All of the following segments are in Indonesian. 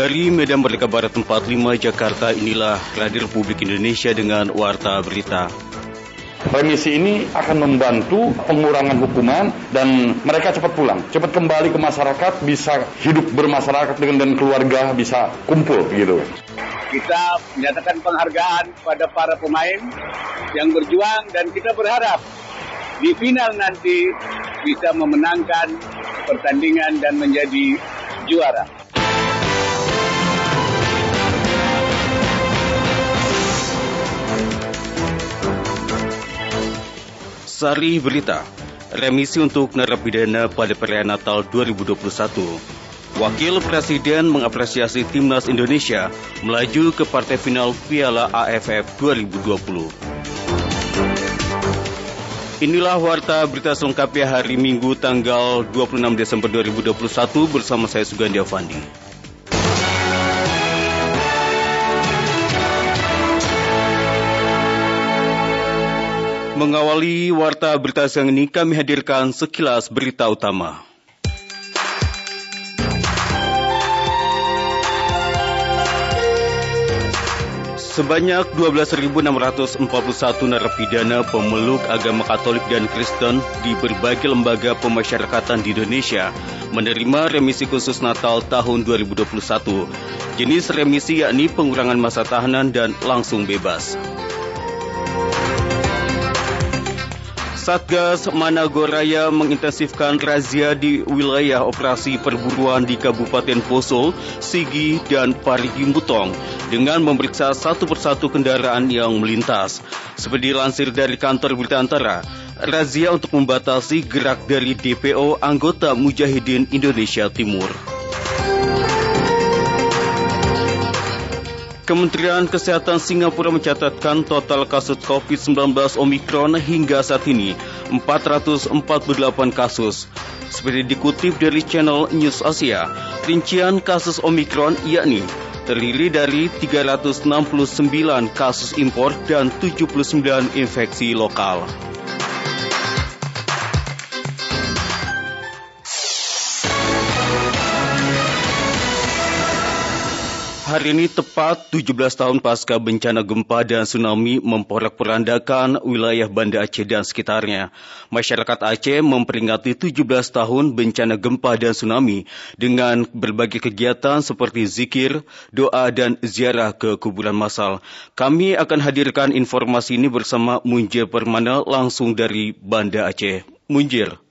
Dari Medan Merdeka Barat 45 Jakarta inilah Radio Republik Indonesia dengan Warta Berita. Remisi ini akan membantu pengurangan hukuman dan mereka cepat pulang, cepat kembali ke masyarakat, bisa hidup bermasyarakat dengan dan keluarga, bisa kumpul gitu. Kita menyatakan penghargaan pada para pemain yang berjuang dan kita berharap di final nanti bisa memenangkan pertandingan dan menjadi juara. Sari Berita, remisi untuk narapidana pada perayaan Natal 2021. Wakil Presiden mengapresiasi Timnas Indonesia melaju ke partai final Piala AFF 2020. Inilah warta berita selengkapnya hari Minggu tanggal 26 Desember 2021 bersama saya Sugandi Avandi. Mengawali warta berita siang ini kami hadirkan sekilas berita utama. Sebanyak 12.641 narapidana pemeluk agama Katolik dan Kristen di berbagai lembaga pemasyarakatan di Indonesia menerima remisi khusus Natal tahun 2021. Jenis remisi yakni pengurangan masa tahanan dan langsung bebas. Satgas Managoraya mengintensifkan razia di wilayah operasi perburuan di Kabupaten Poso, Sigi, dan Parigi Mutong dengan memeriksa satu persatu kendaraan yang melintas. Seperti lansir dari kantor berita antara, razia untuk membatasi gerak dari DPO anggota Mujahidin Indonesia Timur. Kementerian Kesehatan Singapura mencatatkan total kasus COVID-19 Omikron hingga saat ini 448 kasus. Seperti dikutip dari channel News Asia, rincian kasus Omikron yakni terdiri dari 369 kasus impor dan 79 infeksi lokal. Hari ini tepat 17 tahun pasca bencana gempa dan tsunami memporak-porandakan wilayah Banda Aceh dan sekitarnya. Masyarakat Aceh memperingati 17 tahun bencana gempa dan tsunami dengan berbagai kegiatan seperti zikir, doa, dan ziarah ke kuburan masal. Kami akan hadirkan informasi ini bersama Munjir Permana langsung dari Banda Aceh. Munjir.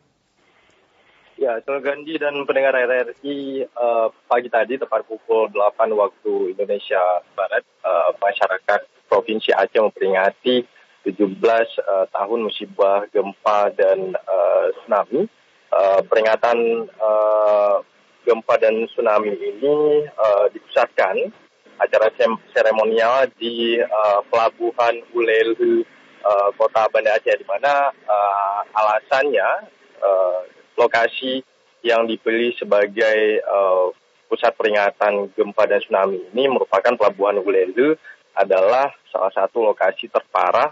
Ya, Gandhi dan pendengar RRI uh, pagi tadi tepat pukul 8 waktu Indonesia Barat, uh, masyarakat Provinsi Aceh memperingati 17 uh, tahun musibah gempa dan uh, tsunami. Uh, peringatan uh, gempa dan tsunami ini uh, dipusatkan acara seremonial di uh, Pelabuhan Ulelu, uh, Kota Banda Aceh, di mana uh, alasannya lokasi yang dipilih sebagai uh, pusat peringatan gempa dan tsunami ini merupakan Pelabuhan Ulelu adalah salah satu lokasi terparah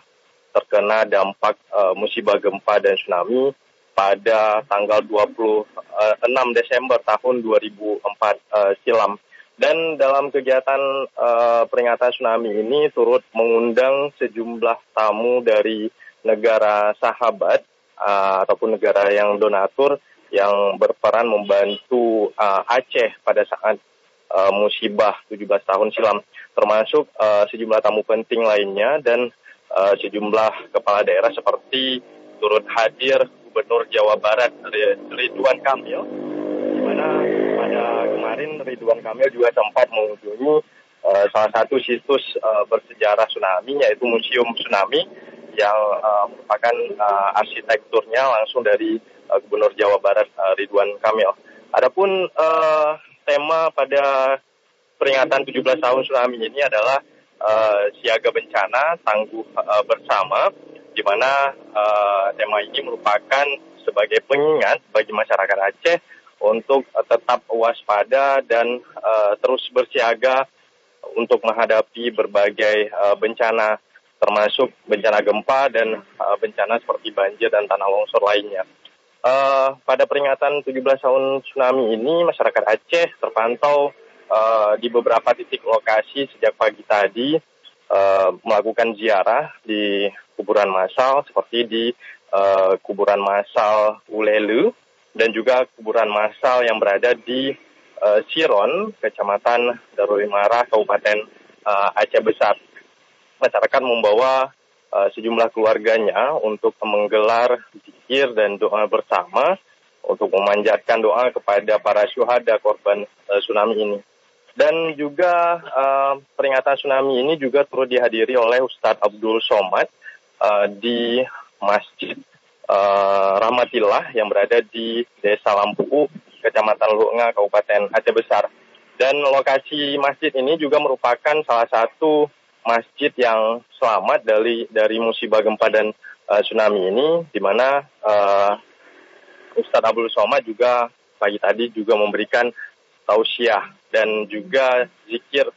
terkena dampak uh, musibah gempa dan tsunami pada tanggal 26 Desember tahun 2004 uh, silam. Dan dalam kegiatan uh, peringatan tsunami ini turut mengundang sejumlah tamu dari negara sahabat uh, ataupun negara yang donatur yang berperan membantu uh, Aceh pada saat uh, musibah 17 tahun silam, termasuk uh, sejumlah tamu penting lainnya dan uh, sejumlah kepala daerah seperti turut hadir Gubernur Jawa Barat Ridwan Kamil, di mana pada kemarin Ridwan Kamil juga sempat mengunjungi uh, salah satu situs uh, bersejarah tsunami yaitu Museum Tsunami yang uh, merupakan uh, arsitekturnya langsung dari uh, Gubernur Jawa Barat uh, Ridwan Kamil. Adapun uh, tema pada peringatan 17 tahun tsunami ini adalah uh, siaga bencana tangguh uh, bersama, di mana uh, tema ini merupakan sebagai pengingat bagi masyarakat Aceh untuk uh, tetap waspada dan uh, terus bersiaga untuk menghadapi berbagai uh, bencana termasuk bencana gempa dan uh, bencana seperti banjir dan tanah longsor lainnya. Uh, pada peringatan 17 tahun tsunami ini, masyarakat Aceh terpantau uh, di beberapa titik lokasi sejak pagi tadi uh, melakukan ziarah di kuburan massal seperti di uh, kuburan massal Ulelu dan juga kuburan massal yang berada di uh, Siron, Kecamatan Darul Imara, Kabupaten uh, Aceh Besar. Masyarakat membawa uh, sejumlah keluarganya untuk menggelar zikir dan doa bersama untuk memanjatkan doa kepada para syuhada korban uh, tsunami ini. Dan juga uh, peringatan tsunami ini juga turut dihadiri oleh Ustadz Abdul Somad uh, di Masjid uh, Rahmatillah yang berada di Desa Lampu, Kecamatan Lunga, Kabupaten Aceh Besar. Dan lokasi masjid ini juga merupakan salah satu masjid yang selamat dari dari musibah gempa dan uh, tsunami ini, di mana uh, Ustadz Abdul Somad juga pagi tadi juga memberikan tausiah dan juga zikir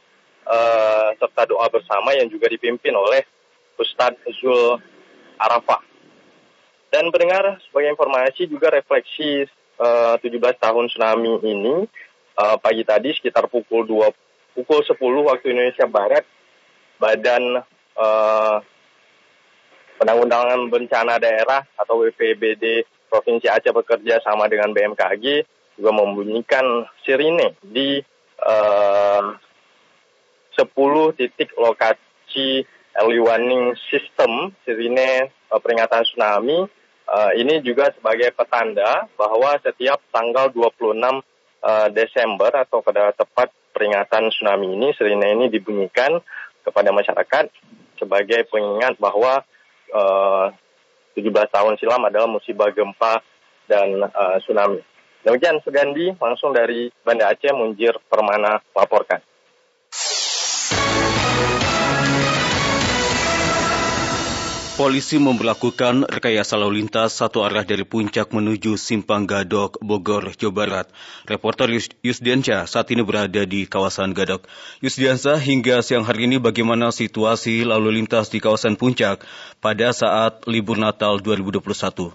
uh, serta doa bersama yang juga dipimpin oleh Ustadz Zul Arafah. Dan pendengar, sebagai informasi juga refleksi uh, 17 tahun tsunami ini, uh, pagi tadi sekitar pukul 2, pukul 10 waktu Indonesia Barat, Badan uh, Penanggulangan Bencana Daerah atau WPBD Provinsi Aceh bekerja sama dengan BMKG juga membunyikan sirine di uh, 10 titik lokasi early warning system sirine uh, peringatan tsunami. Uh, ini juga sebagai petanda bahwa setiap tanggal 26 uh, Desember atau pada tepat peringatan tsunami ini sirine ini dibunyikan kepada masyarakat sebagai pengingat bahwa uh, 17 tahun silam adalah musibah gempa dan uh, tsunami. Demikian Sugandi langsung dari Banda Aceh Munjir Permana laporkan. Polisi memperlakukan rekayasa lalu lintas satu arah dari puncak menuju Simpang Gadok, Bogor, Jawa Barat. Reporter Yusdiansyah saat ini berada di kawasan Gadok. Yusdiansyah, hingga siang hari ini bagaimana situasi lalu lintas di kawasan puncak pada saat libur Natal 2021?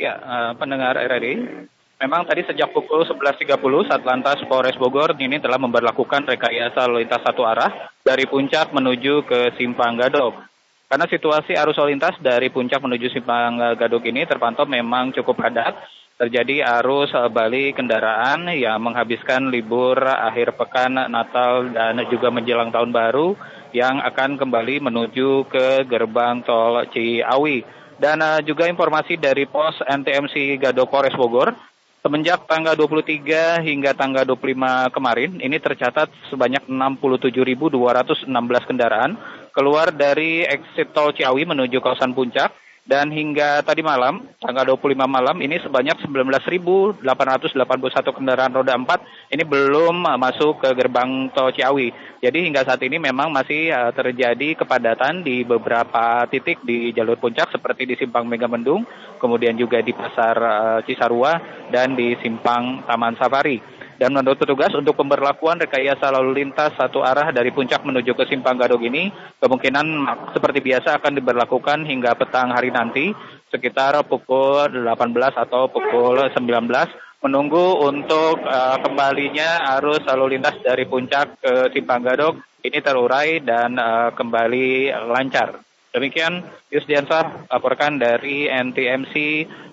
Ya, uh, pendengar RRI, memang tadi sejak pukul 11.30 Satlantas Polres Bogor ini telah memperlakukan rekayasa lalu lintas satu arah dari puncak menuju ke Simpang Gadok. Karena situasi arus lalu lintas dari puncak menuju Simpang Gadok ini terpantau memang cukup padat. Terjadi arus balik kendaraan yang menghabiskan libur akhir pekan Natal dan juga menjelang tahun baru yang akan kembali menuju ke gerbang tol Ciawi. Dan uh, juga informasi dari pos NTMC Gado Polres Bogor, semenjak tanggal 23 hingga tanggal 25 kemarin, ini tercatat sebanyak 67.216 kendaraan keluar dari exit tol Ciawi menuju kawasan puncak dan hingga tadi malam, tanggal 25 malam, ini sebanyak 19.881 kendaraan roda 4 ini belum uh, masuk ke gerbang tol Ciawi. Jadi hingga saat ini memang masih uh, terjadi kepadatan di beberapa titik di jalur puncak seperti di Simpang Megamendung, kemudian juga di Pasar uh, Cisarua dan di Simpang Taman Safari. Dan menurut petugas untuk pemberlakuan rekayasa lalu lintas satu arah dari puncak menuju ke Simpang Gadok ini kemungkinan seperti biasa akan diberlakukan hingga petang hari nanti sekitar pukul 18 atau pukul 19 menunggu untuk uh, kembalinya arus lalu lintas dari puncak ke Simpang Gadok ini terurai dan uh, kembali lancar. Demikian Yusdiansa laporkan dari NTMC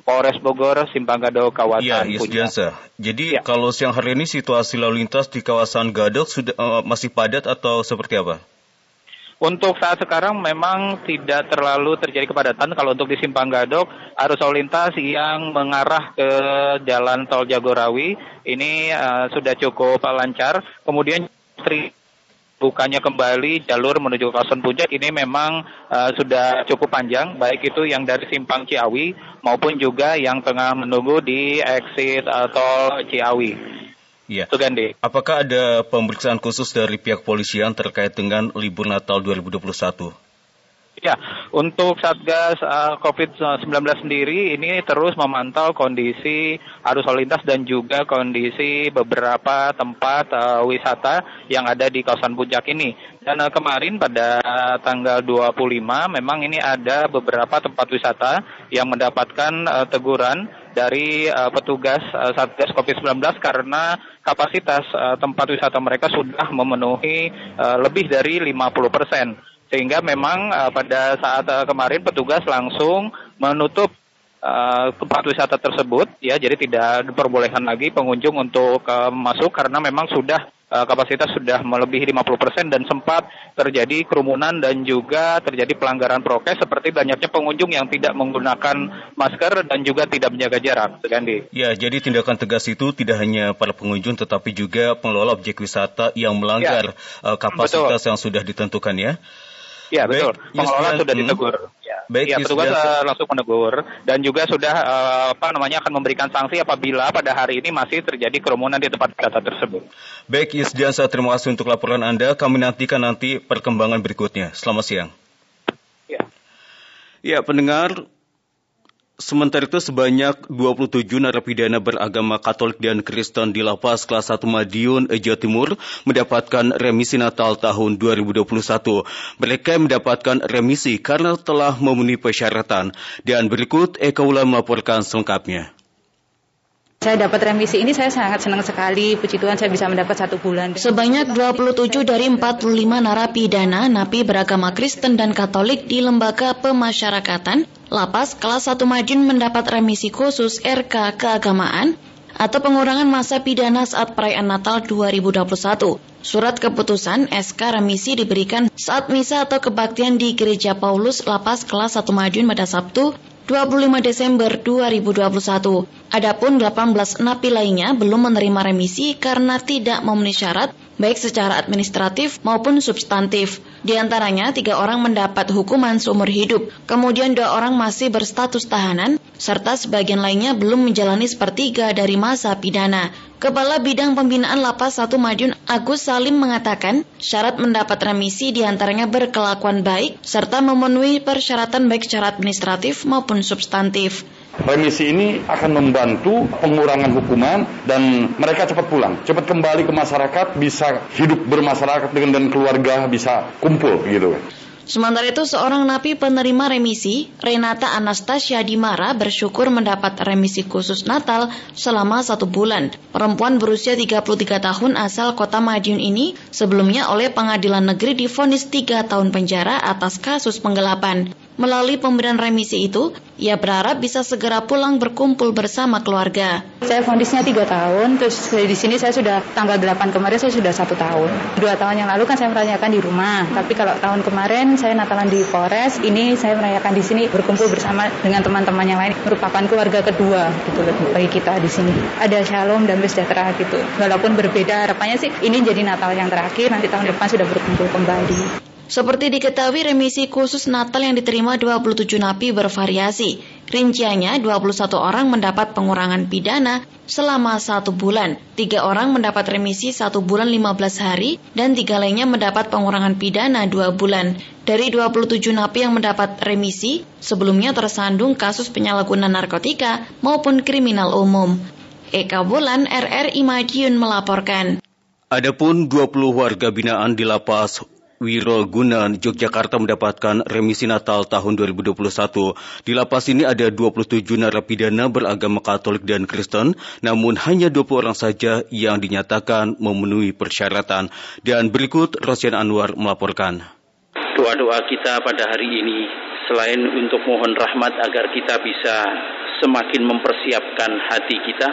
Polres Bogor Simpang Gadok kawasan ya, Yusdiansa. Jadi ya. kalau siang hari ini situasi lalu lintas di kawasan Gadok sudah uh, masih padat atau seperti apa? Untuk saat sekarang memang tidak terlalu terjadi kepadatan. Kalau untuk di Simpang Gadok, arus lalu lintas yang mengarah ke Jalan Tol Jagorawi ini uh, sudah cukup lancar. Kemudian bukannya kembali jalur menuju kawasan puncak ini memang uh, sudah cukup panjang, baik itu yang dari simpang Ciawi maupun juga yang tengah menunggu di exit uh, tol Ciawi. Iya. Sugandi. Apakah ada pemeriksaan khusus dari pihak polisian terkait dengan libur Natal 2021? Ya, untuk Satgas uh, COVID-19 sendiri ini terus memantau kondisi arus lalu lintas dan juga kondisi beberapa tempat uh, wisata yang ada di kawasan Puncak ini. Dan uh, kemarin pada tanggal 25 memang ini ada beberapa tempat wisata yang mendapatkan teguran dari petugas Satgas COVID-19 karena kapasitas tempat wisata mereka sudah memenuhi uh, lebih dari 50 persen sehingga memang uh, pada saat uh, kemarin petugas langsung menutup uh, tempat wisata tersebut ya jadi tidak diperbolehkan lagi pengunjung untuk uh, masuk karena memang sudah uh, kapasitas sudah melebihi 50% dan sempat terjadi kerumunan dan juga terjadi pelanggaran prokes seperti banyaknya pengunjung yang tidak menggunakan masker dan juga tidak menjaga jarak. Gandhi. Ya, jadi tindakan tegas itu tidak hanya para pengunjung tetapi juga pengelola objek wisata yang melanggar ya, uh, kapasitas betul. yang sudah ditentukan ya. Ya betul. Pengelola sudah hmm. ditegur. Ya, Baik, ya petugas uh, langsung menegur dan juga sudah uh, apa namanya akan memberikan sanksi apabila pada hari ini masih terjadi kerumunan di tempat wisata tersebut. Baik, Yusdiansa, terima kasih untuk laporan Anda. Kami nantikan nanti perkembangan berikutnya. Selamat siang. Ya. Ya, pendengar, Sementara itu sebanyak 27 narapidana beragama Katolik dan Kristen di lapas kelas 1 Madiun, Jawa Timur mendapatkan remisi Natal tahun 2021. Mereka mendapatkan remisi karena telah memenuhi persyaratan. Dan berikut Eka Ulan melaporkan selengkapnya. Saya dapat remisi ini saya sangat senang sekali. Puji Tuhan saya bisa mendapat satu bulan. Sebanyak 27 dari 45 narapidana napi beragama Kristen dan Katolik di lembaga pemasyarakatan Lapas kelas 1 Madiun mendapat remisi khusus RK keagamaan atau pengurangan masa pidana saat perayaan Natal 2021. Surat keputusan SK remisi diberikan saat misa atau kebaktian di Gereja Paulus Lapas kelas 1 Madiun pada Sabtu 25 Desember 2021. Adapun 18 napi lainnya belum menerima remisi karena tidak memenuhi syarat baik secara administratif maupun substantif. Di antaranya, tiga orang mendapat hukuman seumur hidup, kemudian dua orang masih berstatus tahanan, serta sebagian lainnya belum menjalani sepertiga dari masa pidana. Kepala Bidang Pembinaan Lapas 1 Madiun Agus Salim mengatakan syarat mendapat remisi di antaranya berkelakuan baik serta memenuhi persyaratan baik secara administratif maupun substantif. Remisi ini akan membantu pengurangan hukuman dan mereka cepat pulang, cepat kembali ke masyarakat, bisa hidup bermasyarakat dengan dan keluarga, bisa kumpul gitu. Sementara itu, seorang napi penerima remisi, Renata Anastasia Dimara, bersyukur mendapat remisi khusus Natal selama satu bulan. Perempuan berusia 33 tahun asal kota Madiun ini sebelumnya oleh pengadilan negeri difonis 3 tahun penjara atas kasus penggelapan. Melalui pemberian remisi itu, ia berharap bisa segera pulang berkumpul bersama keluarga. Saya fondisnya tiga tahun, terus di sini saya sudah tanggal 8 kemarin saya sudah satu tahun. Dua tahun yang lalu kan saya merayakan di rumah, tapi kalau tahun kemarin saya Natalan di Polres, ini saya merayakan di sini berkumpul bersama dengan teman-teman yang lain, merupakan keluarga kedua gitu bagi kita di sini. Ada shalom dan sejahtera gitu. Walaupun berbeda, harapannya sih ini jadi Natal yang terakhir, nanti tahun depan sudah berkumpul kembali. Seperti diketahui remisi khusus Natal yang diterima 27 napi bervariasi. Rinciannya 21 orang mendapat pengurangan pidana selama satu bulan, tiga orang mendapat remisi satu bulan 15 hari, dan tiga lainnya mendapat pengurangan pidana dua bulan. Dari 27 napi yang mendapat remisi, sebelumnya tersandung kasus penyalahgunaan narkotika maupun kriminal umum. Eka Bulan, RRI Madiun melaporkan. Adapun 20 warga binaan di lapas Wiroguna, Yogyakarta mendapatkan remisi Natal tahun 2021. Di lapas ini ada 27 narapidana beragama Katolik dan Kristen, namun hanya 20 orang saja yang dinyatakan memenuhi persyaratan. Dan berikut Rosian Anwar melaporkan. Doa-doa kita pada hari ini, selain untuk mohon rahmat agar kita bisa semakin mempersiapkan hati kita.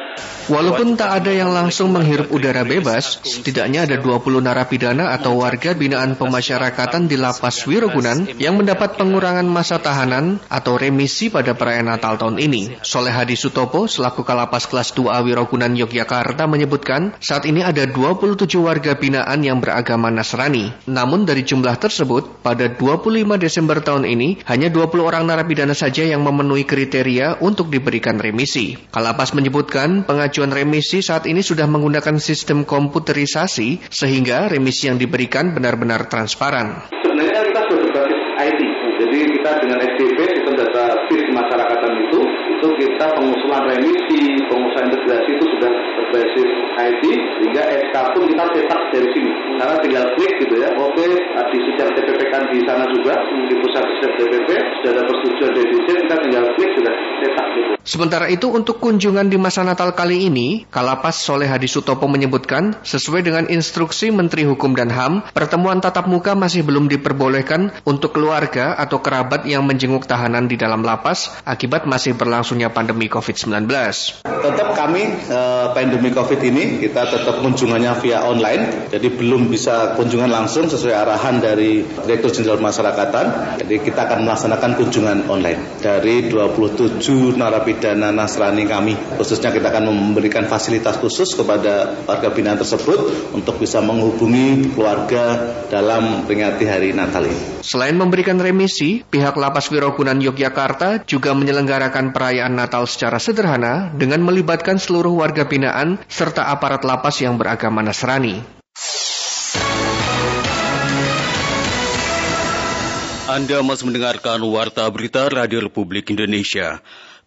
Walaupun tak ada yang langsung menghirup udara bebas, setidaknya ada 20 narapidana atau warga binaan pemasyarakatan di Lapas Wirogunan yang mendapat pengurangan masa tahanan atau remisi pada perayaan Natal tahun ini. Soleh Hadi Sutopo selaku Kalapas kelas 2A Wirogunan Yogyakarta menyebutkan saat ini ada 27 warga binaan yang beragama Nasrani. Namun dari jumlah tersebut, pada 25 Desember tahun ini hanya 20 orang narapidana saja yang memenuhi kriteria untuk diberikan remisi. Kalapas menyebutkan pengajuan remisi saat ini sudah menggunakan sistem komputerisasi sehingga remisi yang diberikan benar-benar transparan. Kita pengusulan remisi, pengusulan integrasi itu sudah berbasis IT, sehingga SK pun kita cetak dari sini. Karena tinggal klik gitu ya, oke, di sistem TPP kan di sana juga, di pusat sistem TPP, sudah ada persetujuan dari dirjen, kita tinggal klik sudah cetak gitu. Sementara itu untuk kunjungan di masa Natal kali ini, Kalapas Soleh Hadi Sutopo menyebutkan, sesuai dengan instruksi Menteri Hukum dan HAM, pertemuan tatap muka masih belum diperbolehkan untuk keluarga atau kerabat yang menjenguk tahanan di dalam lapas akibat masih berlangsungnya pandemi COVID-19. Tetap kami eh, pandemi COVID ini kita tetap kunjungannya via online, jadi belum bisa kunjungan langsung sesuai arahan dari Direktur Jenderal Masyarakatan. Jadi kita akan melaksanakan kunjungan online dari 27 narapidana Nasrani kami. Khususnya kita akan memberikan fasilitas khusus kepada warga binaan tersebut untuk bisa menghubungi keluarga dalam peringati hari Natal ini. Selain memberikan remisi, pihak Lapas Wirokunan Yogyakarta juga menyelenggarakan perayaan Natal secara sederhana dengan melibatkan seluruh warga binaan serta aparat lapas yang beragama Nasrani. Anda masih mendengarkan Warta Berita Radio Republik Indonesia.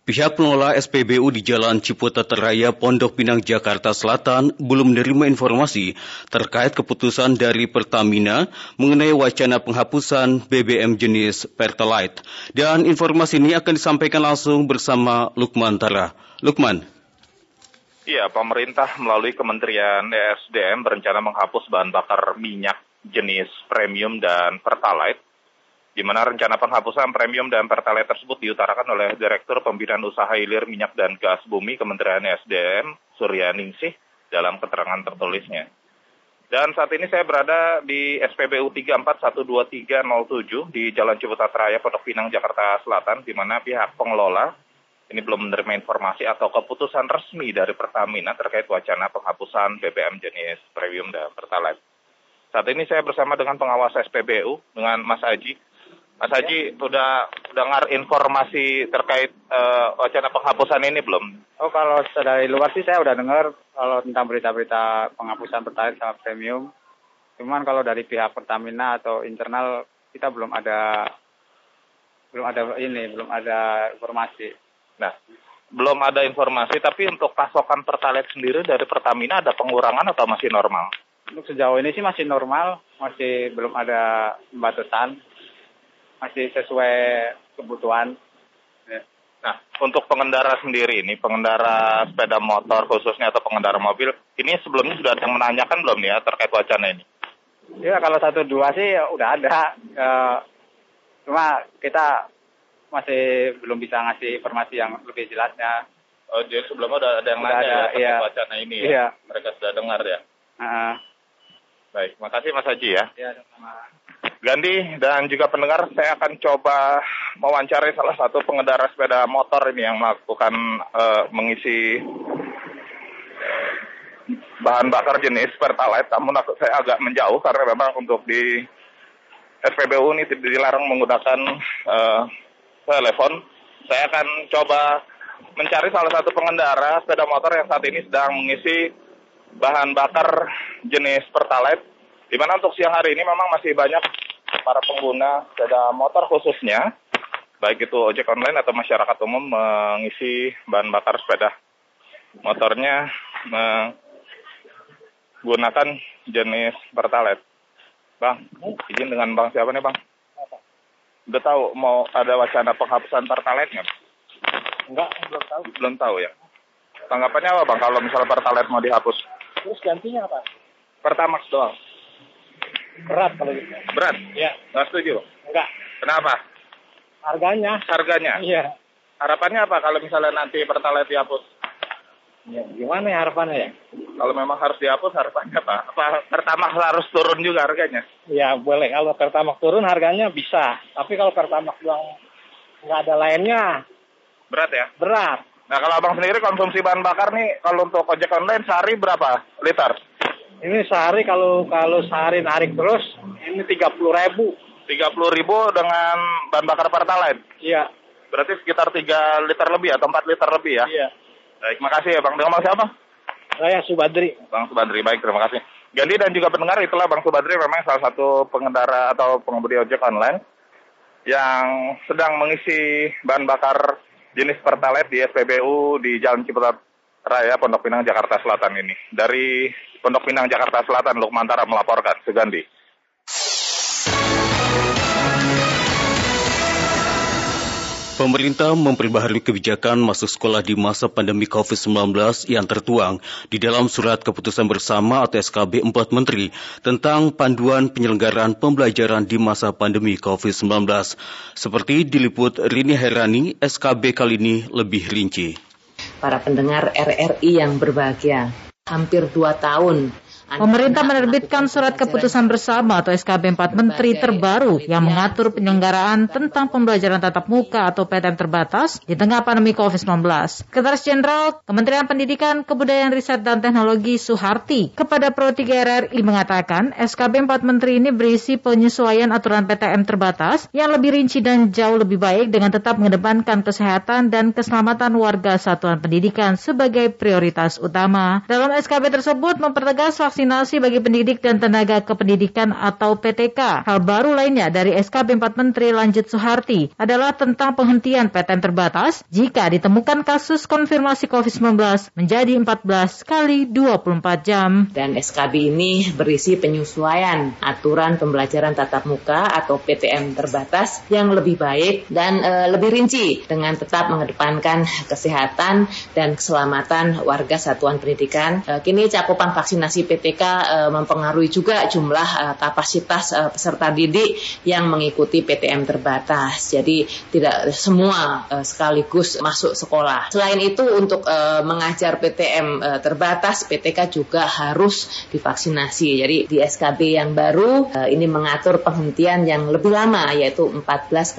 Pihak pengelola SPBU di Jalan Ciputat Raya Pondok Pinang Jakarta Selatan belum menerima informasi terkait keputusan dari Pertamina mengenai wacana penghapusan BBM jenis Pertalite. Dan informasi ini akan disampaikan langsung bersama Lukman Tara. Lukman. Iya, pemerintah melalui Kementerian ESDM berencana menghapus bahan bakar minyak jenis premium dan Pertalite di mana rencana penghapusan premium dan pertalite tersebut diutarakan oleh Direktur Pembinaan Usaha Hilir Minyak dan Gas Bumi Kementerian SDM, Surya Ningsih, dalam keterangan tertulisnya. Dan saat ini saya berada di SPBU 341237 di Jalan Ciputat Raya, Pondok Pinang, Jakarta Selatan, di mana pihak pengelola ini belum menerima informasi atau keputusan resmi dari Pertamina terkait wacana penghapusan BBM jenis premium dan pertalite. Saat ini saya bersama dengan pengawas SPBU, dengan Mas Aji. Mas Haji sudah dengar informasi terkait uh, wacana penghapusan ini belum? Oh kalau dari luar sih saya udah dengar kalau tentang berita-berita penghapusan pertalite sama premium. Cuman kalau dari pihak Pertamina atau internal kita belum ada belum ada ini belum ada informasi. Nah, belum ada informasi tapi untuk pasokan pertalite sendiri dari Pertamina ada pengurangan atau masih normal? Untuk sejauh ini sih masih normal, masih belum ada pembatasan masih sesuai kebutuhan. Ya. Nah, untuk pengendara sendiri ini, pengendara sepeda motor khususnya atau pengendara mobil, ini sebelumnya sudah ada yang menanyakan belum ya terkait wacana ini? Ya kalau satu dua sih udah ada, e, cuma kita masih belum bisa ngasih informasi yang lebih jelasnya. Oh, jadi sebelumnya udah ada yang udah nanya ada, terkait iya. wacana ini ya? Iya. Mereka sudah dengar ya? Uh. Baik, makasih Mas Haji ya. Iya, sama. Gandhi dan juga pendengar, saya akan coba mewawancari salah satu pengendara sepeda motor ini yang melakukan uh, mengisi bahan bakar jenis Pertalite, namun saya agak menjauh karena memang untuk di SPBU ini tidak dilarang menggunakan uh, telepon. Saya akan coba mencari salah satu pengendara sepeda motor yang saat ini sedang mengisi bahan bakar jenis Pertalite, di mana untuk siang hari ini memang masih banyak para pengguna sepeda motor khususnya, baik itu ojek online atau masyarakat umum mengisi bahan bakar sepeda motornya menggunakan jenis pertalite. Bang, izin dengan bang siapa nih bang? Udah tahu mau ada wacana penghapusan pertalite nggak? Enggak, belum tahu. Belum tahu ya. Tanggapannya apa bang kalau misalnya pertalite mau dihapus? Terus gantinya apa? Pertamax doang. Berat kalau gitu. Berat? Iya. Nggak setuju? Enggak. Kenapa? Harganya. Harganya? Iya. Harapannya apa kalau misalnya nanti Pertalite dihapus? Ya, gimana ya harapannya ya? Kalau memang harus dihapus, harapannya apa? Apa Pertamax harus turun juga harganya? Ya, boleh. Kalau Pertamax turun harganya bisa. Tapi kalau Pertamax doang nggak ada lainnya. Berat ya? Berat. Nah, kalau abang sendiri konsumsi bahan bakar nih, kalau untuk ojek online sehari berapa liter? Ini sehari kalau kalau sehari narik terus ini tiga puluh ribu. Tiga puluh ribu dengan bahan bakar pertalite. Iya. Berarti sekitar tiga liter lebih atau empat liter lebih ya? Iya. Baik, makasih ya Bang. Dengan Bang siapa? Saya Subadri. Bang Subadri, baik terima kasih. Gandhi dan juga pendengar itulah Bang Subadri memang salah satu pengendara atau pengemudi ojek online yang sedang mengisi bahan bakar jenis Pertalite di SPBU di Jalan Ciputat Raya, Pondok Pinang, Jakarta Selatan ini. Dari Pondok Pinang, Jakarta Selatan, Lukmantara melaporkan. Sugandi. Pemerintah memperbaharui kebijakan masuk sekolah di masa pandemi COVID-19 yang tertuang di dalam surat keputusan bersama atau SKB 4 Menteri tentang panduan penyelenggaraan pembelajaran di masa pandemi COVID-19. Seperti diliput Rini Herani, SKB kali ini lebih rinci. Para pendengar RRI yang berbahagia, hampir dua tahun Pemerintah menerbitkan surat keputusan bersama atau SKB 4 Menteri terbaru yang mengatur penyelenggaraan tentang pembelajaran tatap muka atau PTM terbatas di tengah pandemi COVID-19. Sekretaris Jenderal Kementerian Pendidikan, Kebudayaan, Riset, dan Teknologi Suharti kepada Pro 3 RRI mengatakan SKB 4 Menteri ini berisi penyesuaian aturan PTM terbatas yang lebih rinci dan jauh lebih baik dengan tetap mengedepankan kesehatan dan keselamatan warga satuan pendidikan sebagai prioritas utama. Dalam SKB tersebut mempertegas vaksin vaksinasi bagi pendidik dan tenaga kependidikan atau PTK. Hal baru lainnya dari SKB 4 Menteri Lanjut Soeharti adalah tentang penghentian PTM terbatas jika ditemukan kasus konfirmasi COVID-19 menjadi 14 kali 24 jam. Dan SKB ini berisi penyesuaian aturan pembelajaran tatap muka atau PTM terbatas yang lebih baik dan e, lebih rinci dengan tetap mengedepankan kesehatan dan keselamatan warga satuan pendidikan. E, kini cakupan vaksinasi PTM PTK uh, mempengaruhi juga jumlah uh, kapasitas uh, peserta didik yang mengikuti PTM terbatas. Jadi tidak semua uh, sekaligus masuk sekolah. Selain itu untuk uh, mengajar PTM uh, terbatas, PTK juga harus divaksinasi. Jadi di SKB yang baru uh, ini mengatur penghentian yang lebih lama yaitu 14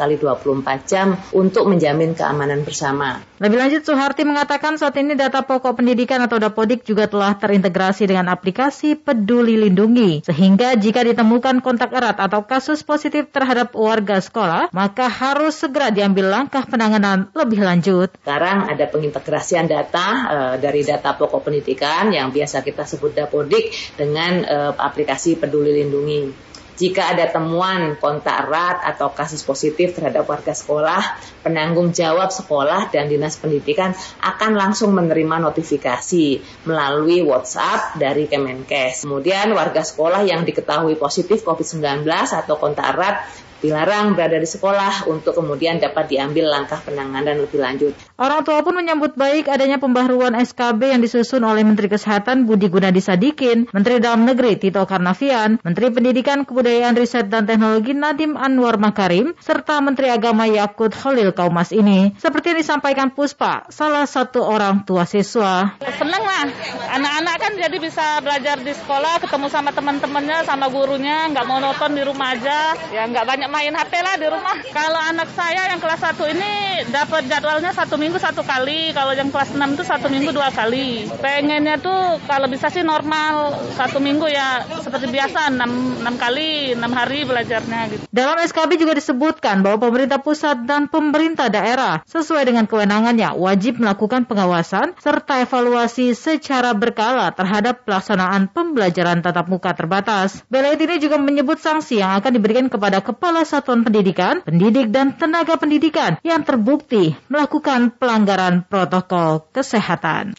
kali 24 jam untuk menjamin keamanan bersama. Lebih lanjut Suharti mengatakan saat ini data pokok pendidikan atau Dapodik juga telah terintegrasi dengan aplikasi aplikasi Peduli Lindungi. Sehingga jika ditemukan kontak erat atau kasus positif terhadap warga sekolah, maka harus segera diambil langkah penanganan lebih lanjut. Sekarang ada pengintegrasian data uh, dari data pokok pendidikan yang biasa kita sebut Dapodik dengan uh, aplikasi Peduli Lindungi. Jika ada temuan kontak erat atau kasus positif terhadap warga sekolah, penanggung jawab sekolah dan dinas pendidikan akan langsung menerima notifikasi melalui WhatsApp dari Kemenkes. Kemudian warga sekolah yang diketahui positif COVID-19 atau kontak erat dilarang berada di sekolah untuk kemudian dapat diambil langkah penanganan lebih lanjut. Orang tua pun menyambut baik adanya pembaharuan SKB yang disusun oleh Menteri Kesehatan Budi Gunadi Sadikin, Menteri Dalam Negeri Tito Karnavian, Menteri Pendidikan Kebudayaan Riset dan Teknologi Nadim Anwar Makarim, serta Menteri Agama Yakut Khalil Kaumas ini. Seperti yang disampaikan Puspa, salah satu orang tua siswa. Senang lah, anak-anak kan jadi bisa belajar di sekolah, ketemu sama teman-temannya, sama gurunya, nggak mau nonton di rumah aja, ya nggak banyak main HP lah di rumah. Kalau anak saya yang kelas 1 ini dapat jadwalnya satu minggu satu kali, kalau yang kelas 6 itu satu minggu dua kali. Pengennya tuh kalau bisa sih normal, satu minggu ya seperti biasa, 6, 6 kali, 6 hari belajarnya gitu. Dalam SKB juga disebutkan bahwa pemerintah pusat dan pemerintah daerah sesuai dengan kewenangannya wajib melakukan pengawasan serta evaluasi secara berkala terhadap pelaksanaan pembelajaran tatap muka terbatas. Belet ini juga menyebut sanksi yang akan diberikan kepada kepala kepala satuan pendidikan, pendidik, dan tenaga pendidikan yang terbukti melakukan pelanggaran protokol kesehatan.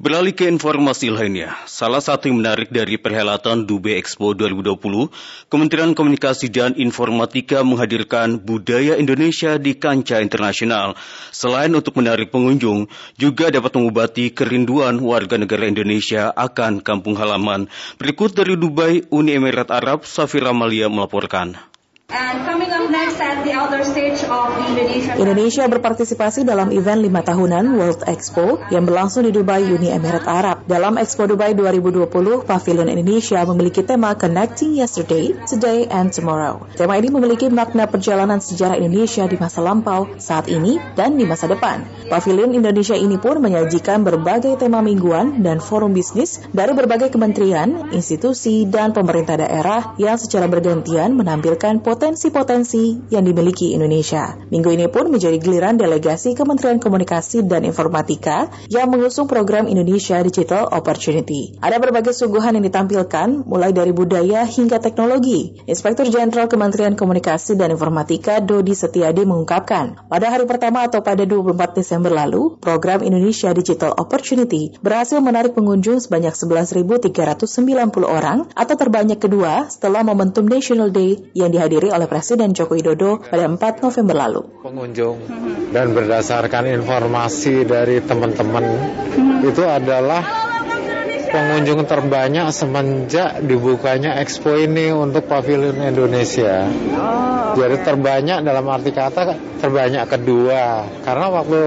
Beralih ke informasi lainnya, salah satu yang menarik dari perhelatan Dubai Expo 2020, Kementerian Komunikasi dan Informatika menghadirkan budaya Indonesia di kancah internasional. Selain untuk menarik pengunjung, juga dapat mengobati kerinduan warga negara Indonesia akan kampung halaman. Berikut dari Dubai, Uni Emirat Arab, Safira Malia melaporkan. Indonesia berpartisipasi dalam event lima tahunan World Expo yang berlangsung di Dubai, Uni Emirat Arab. Dalam Expo Dubai 2020, Pavilion Indonesia memiliki tema Connecting Yesterday, Today, and Tomorrow. Tema ini memiliki makna perjalanan sejarah Indonesia di masa lampau, saat ini, dan di masa depan. Pavilion Indonesia ini pun menyajikan berbagai tema mingguan dan forum bisnis dari berbagai kementerian, institusi, dan pemerintah daerah yang secara bergantian menampilkan potensi potensi-potensi yang dimiliki Indonesia. Minggu ini pun menjadi giliran delegasi Kementerian Komunikasi dan Informatika yang mengusung program Indonesia Digital Opportunity. Ada berbagai suguhan yang ditampilkan, mulai dari budaya hingga teknologi. Inspektur Jenderal Kementerian Komunikasi dan Informatika Dodi Setiadi mengungkapkan, pada hari pertama atau pada 24 Desember lalu, program Indonesia Digital Opportunity berhasil menarik pengunjung sebanyak 11.390 orang atau terbanyak kedua setelah momentum National Day yang dihadiri oleh Presiden Joko Widodo pada 4 November lalu. Pengunjung dan berdasarkan informasi dari teman-teman itu adalah pengunjung terbanyak semenjak dibukanya expo ini untuk pavilion Indonesia. Jadi terbanyak dalam arti kata terbanyak kedua. Karena waktu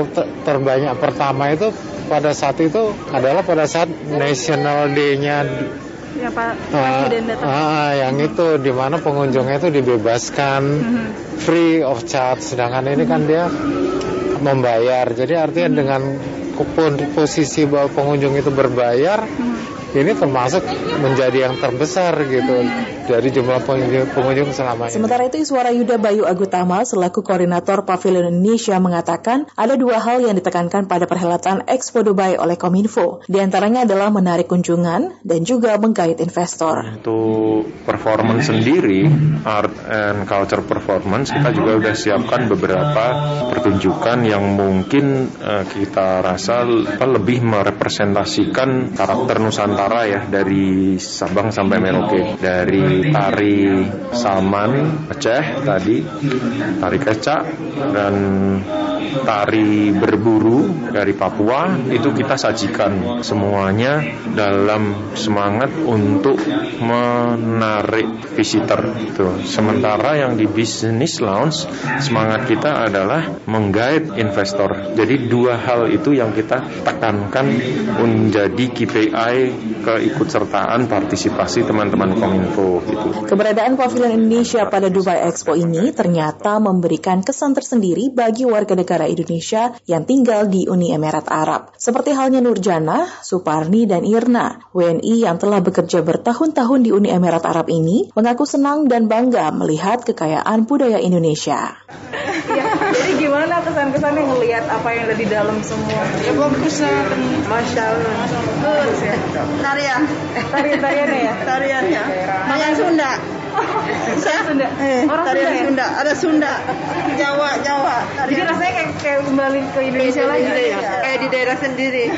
terbanyak pertama itu pada saat itu adalah pada saat National Day-nya ya Pak. Ah, Presiden datang. ah, yang itu di mana pengunjungnya itu dibebaskan. Free of charge. Sedangkan ini kan dia membayar. Jadi artinya dengan kupon posisi bahwa pengunjung itu berbayar ini termasuk menjadi yang terbesar gitu dari jumlah pengunjung, pengunjung selama ini. Sementara itu, Iswara Yuda Bayu Agutama selaku koordinator Pavilion Indonesia mengatakan ada dua hal yang ditekankan pada perhelatan Expo Dubai oleh Kominfo. Di antaranya adalah menarik kunjungan dan juga menggait investor. Untuk performance sendiri, art and culture performance, kita juga sudah siapkan beberapa pertunjukan yang mungkin eh, kita rasa lebih merepresentasikan karakter Nusantara ya dari Sabang sampai Merauke, dari tari Salman Aceh tadi, tari kecak dan tari berburu dari Papua itu kita sajikan semuanya dalam semangat untuk menarik visitor itu. Sementara yang di business lounge semangat kita adalah menggait investor. Jadi dua hal itu yang kita tekankan menjadi KPI keikutsertaan partisipasi teman-teman Kominfo gitu. Keberadaan Pavilion Indonesia pada Dubai Expo ini ternyata memberikan kesan tersendiri bagi warga negara Indonesia yang tinggal di Uni Emirat Arab. Seperti halnya Nurjana, Suparni, dan Irna, WNI yang telah bekerja bertahun-tahun di Uni Emirat Arab ini mengaku senang dan bangga melihat kekayaan budaya Indonesia. Ya, jadi gimana kesan-kesannya ngelihat apa yang ada di dalam semua? Ya bagus Masya Allah. Bagus ya. Tarian. Tarian-tariannya ya? Tariannya. Makan Sunda. Saya Sunda. Eh, Orang tarian Sunda ya? Sunda. Ada Sunda. Jawa, Jawa. Jadi rasanya kayak, kayak kembali ke Indonesia lagi deh ya? Kayak di daerah sendiri.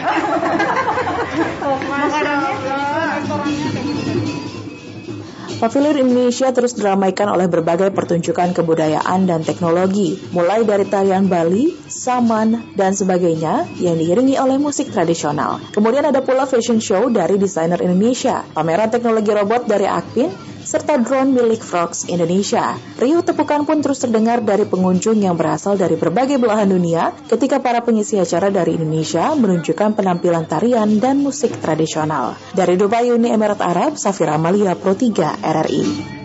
Pavilion Indonesia terus diramaikan oleh berbagai pertunjukan kebudayaan dan teknologi, mulai dari tarian Bali, Saman, dan sebagainya yang diiringi oleh musik tradisional. Kemudian ada pula fashion show dari desainer Indonesia, pameran teknologi robot dari Akpin, serta drone milik Frogs Indonesia. Riuh tepukan pun terus terdengar dari pengunjung yang berasal dari berbagai belahan dunia ketika para pengisi acara dari Indonesia menunjukkan penampilan tarian dan musik tradisional. Dari Dubai Uni Emirat Arab, Safira Amalia Pro 3 RRI.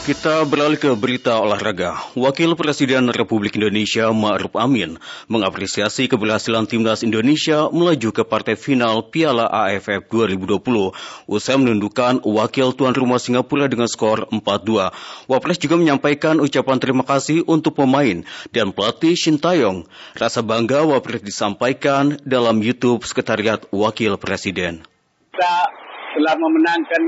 Kita beralih ke berita olahraga. Wakil Presiden Republik Indonesia Ma'ruf Amin mengapresiasi keberhasilan timnas Indonesia melaju ke partai final Piala AFF 2020 usai menundukkan wakil tuan rumah Singapura dengan skor 4-2. Wapres juga menyampaikan ucapan terima kasih untuk pemain dan pelatih Shin Taeyong. Rasa bangga Wapres disampaikan dalam YouTube Sekretariat Wakil Presiden. Kita telah memenangkan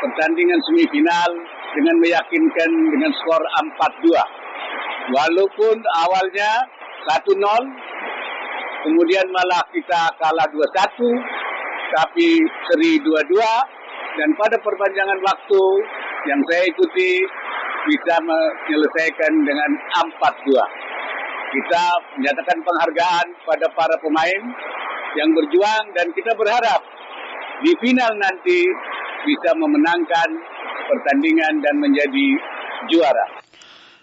pertandingan semifinal dengan meyakinkan dengan skor 4-2. Walaupun awalnya 1-0, kemudian malah kita kalah 2-1, tapi seri 2-2, dan pada perpanjangan waktu yang saya ikuti bisa menyelesaikan dengan 4-2. Kita menyatakan penghargaan pada para pemain yang berjuang dan kita berharap di final nanti bisa memenangkan pertandingan dan menjadi juara.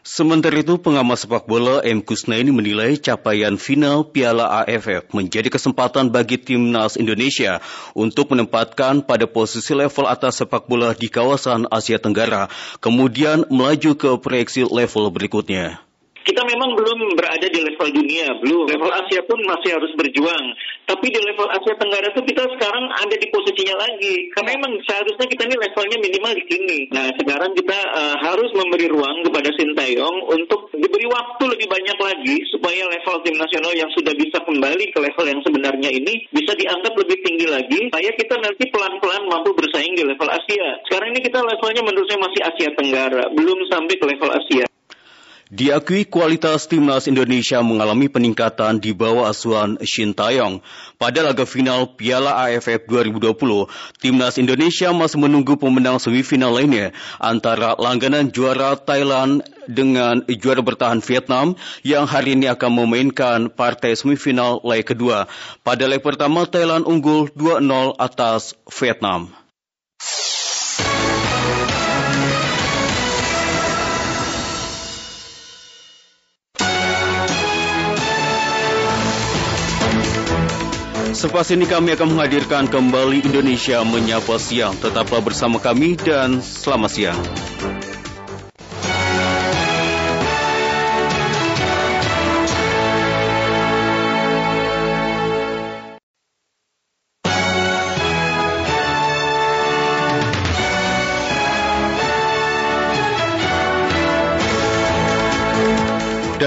Sementara itu, pengamat sepak bola M. Kusnaini menilai capaian final Piala AFF menjadi kesempatan bagi timnas Indonesia untuk menempatkan pada posisi level atas sepak bola di kawasan Asia Tenggara, kemudian melaju ke proyeksi level berikutnya. Kita memang belum berada di level dunia, belum. Level Asia pun masih harus berjuang. Tapi di level Asia Tenggara itu kita sekarang ada di posisinya lagi. Karena memang seharusnya kita ini levelnya minimal di sini. Nah, sekarang kita uh, harus memberi ruang kepada Sintayong untuk diberi waktu lebih banyak lagi supaya level tim nasional yang sudah bisa kembali ke level yang sebenarnya ini bisa dianggap lebih tinggi lagi. Supaya kita nanti pelan-pelan mampu bersaing di level Asia. Sekarang ini kita levelnya menurut saya masih Asia Tenggara, belum sampai ke level Asia. Diakui kualitas timnas Indonesia mengalami peningkatan di bawah asuhan Shin Taeyong. Pada laga final Piala AFF 2020, timnas Indonesia masih menunggu pemenang semifinal lainnya antara langganan juara Thailand dengan juara bertahan Vietnam yang hari ini akan memainkan partai semifinal leg kedua. Pada leg pertama Thailand unggul 2-0 atas Vietnam. Selepas ini kami akan menghadirkan kembali Indonesia Menyapa Siang. Tetaplah bersama kami dan selamat siang.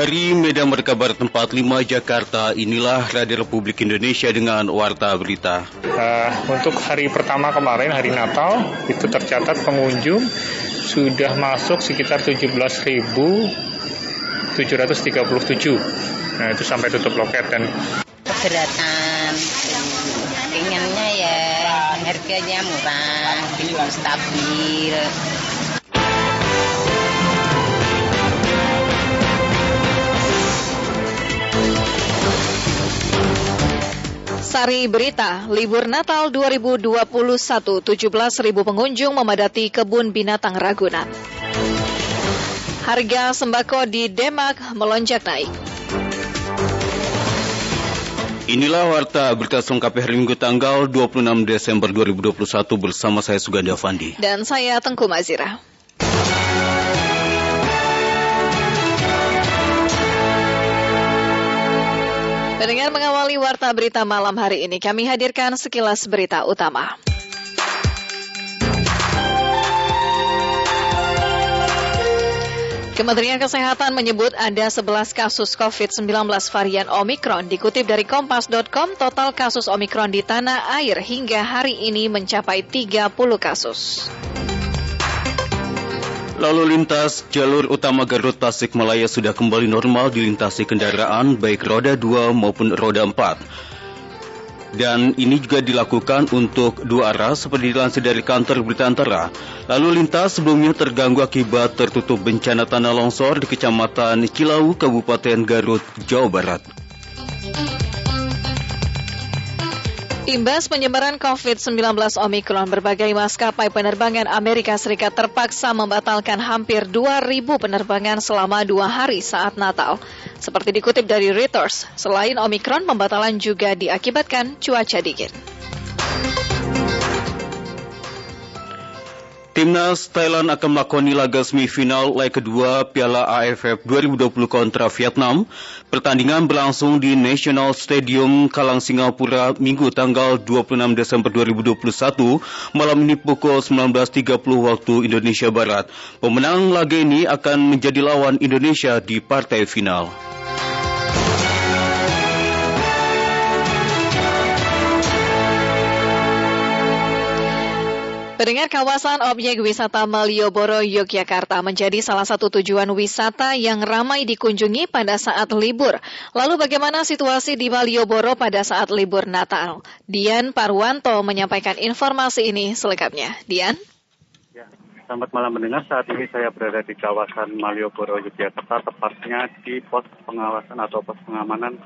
Dari Medan Merdeka Barat 45 Jakarta, inilah Radio Republik Indonesia dengan Warta Berita. Uh, untuk hari pertama kemarin, hari Natal, itu tercatat pengunjung sudah masuk sekitar 17.737. Nah, itu sampai tutup loket dan keberatan pengennya ya harganya murah, stabil, Sari Berita, libur Natal 2021, 17 ribu pengunjung memadati kebun binatang Ragunan. Harga sembako di Demak melonjak naik. Inilah warta berita hari Minggu tanggal 26 Desember 2021 bersama saya Suganda Fandi. Dan saya Tengku Mazira. Dengan mengawali warta berita malam hari ini, kami hadirkan sekilas berita utama. Kementerian Kesehatan menyebut ada 11 kasus COVID-19 varian Omikron. Dikutip dari Kompas.com, total kasus Omikron di tanah air hingga hari ini mencapai 30 kasus. Lalu lintas jalur utama Garut Tasikmalaya sudah kembali normal dilintasi kendaraan baik roda 2 maupun roda 4. Dan ini juga dilakukan untuk dua arah seperti dilansir dari kantor berita antara. Lalu lintas sebelumnya terganggu akibat tertutup bencana tanah longsor di Kecamatan Cilau, Kabupaten Garut, Jawa Barat. Imbas penyebaran COVID-19 Omikron, berbagai maskapai penerbangan Amerika Serikat terpaksa membatalkan hampir 2.000 penerbangan selama dua hari saat Natal. Seperti dikutip dari Reuters, selain Omikron, pembatalan juga diakibatkan cuaca dingin. Timnas Thailand akan melakoni laga semifinal leg kedua Piala AFF 2020 kontra Vietnam. Pertandingan berlangsung di National Stadium Kalang Singapura Minggu tanggal 26 Desember 2021 malam ini pukul 19.30 waktu Indonesia Barat. Pemenang laga ini akan menjadi lawan Indonesia di partai final. Pendengar kawasan objek wisata Malioboro, Yogyakarta menjadi salah satu tujuan wisata yang ramai dikunjungi pada saat libur. Lalu bagaimana situasi di Malioboro pada saat libur Natal? Dian Parwanto menyampaikan informasi ini selengkapnya. Dian? Ya, selamat malam mendengar. Saat ini saya berada di kawasan Malioboro, Yogyakarta, tepatnya di pos pengawasan atau pos pengamanan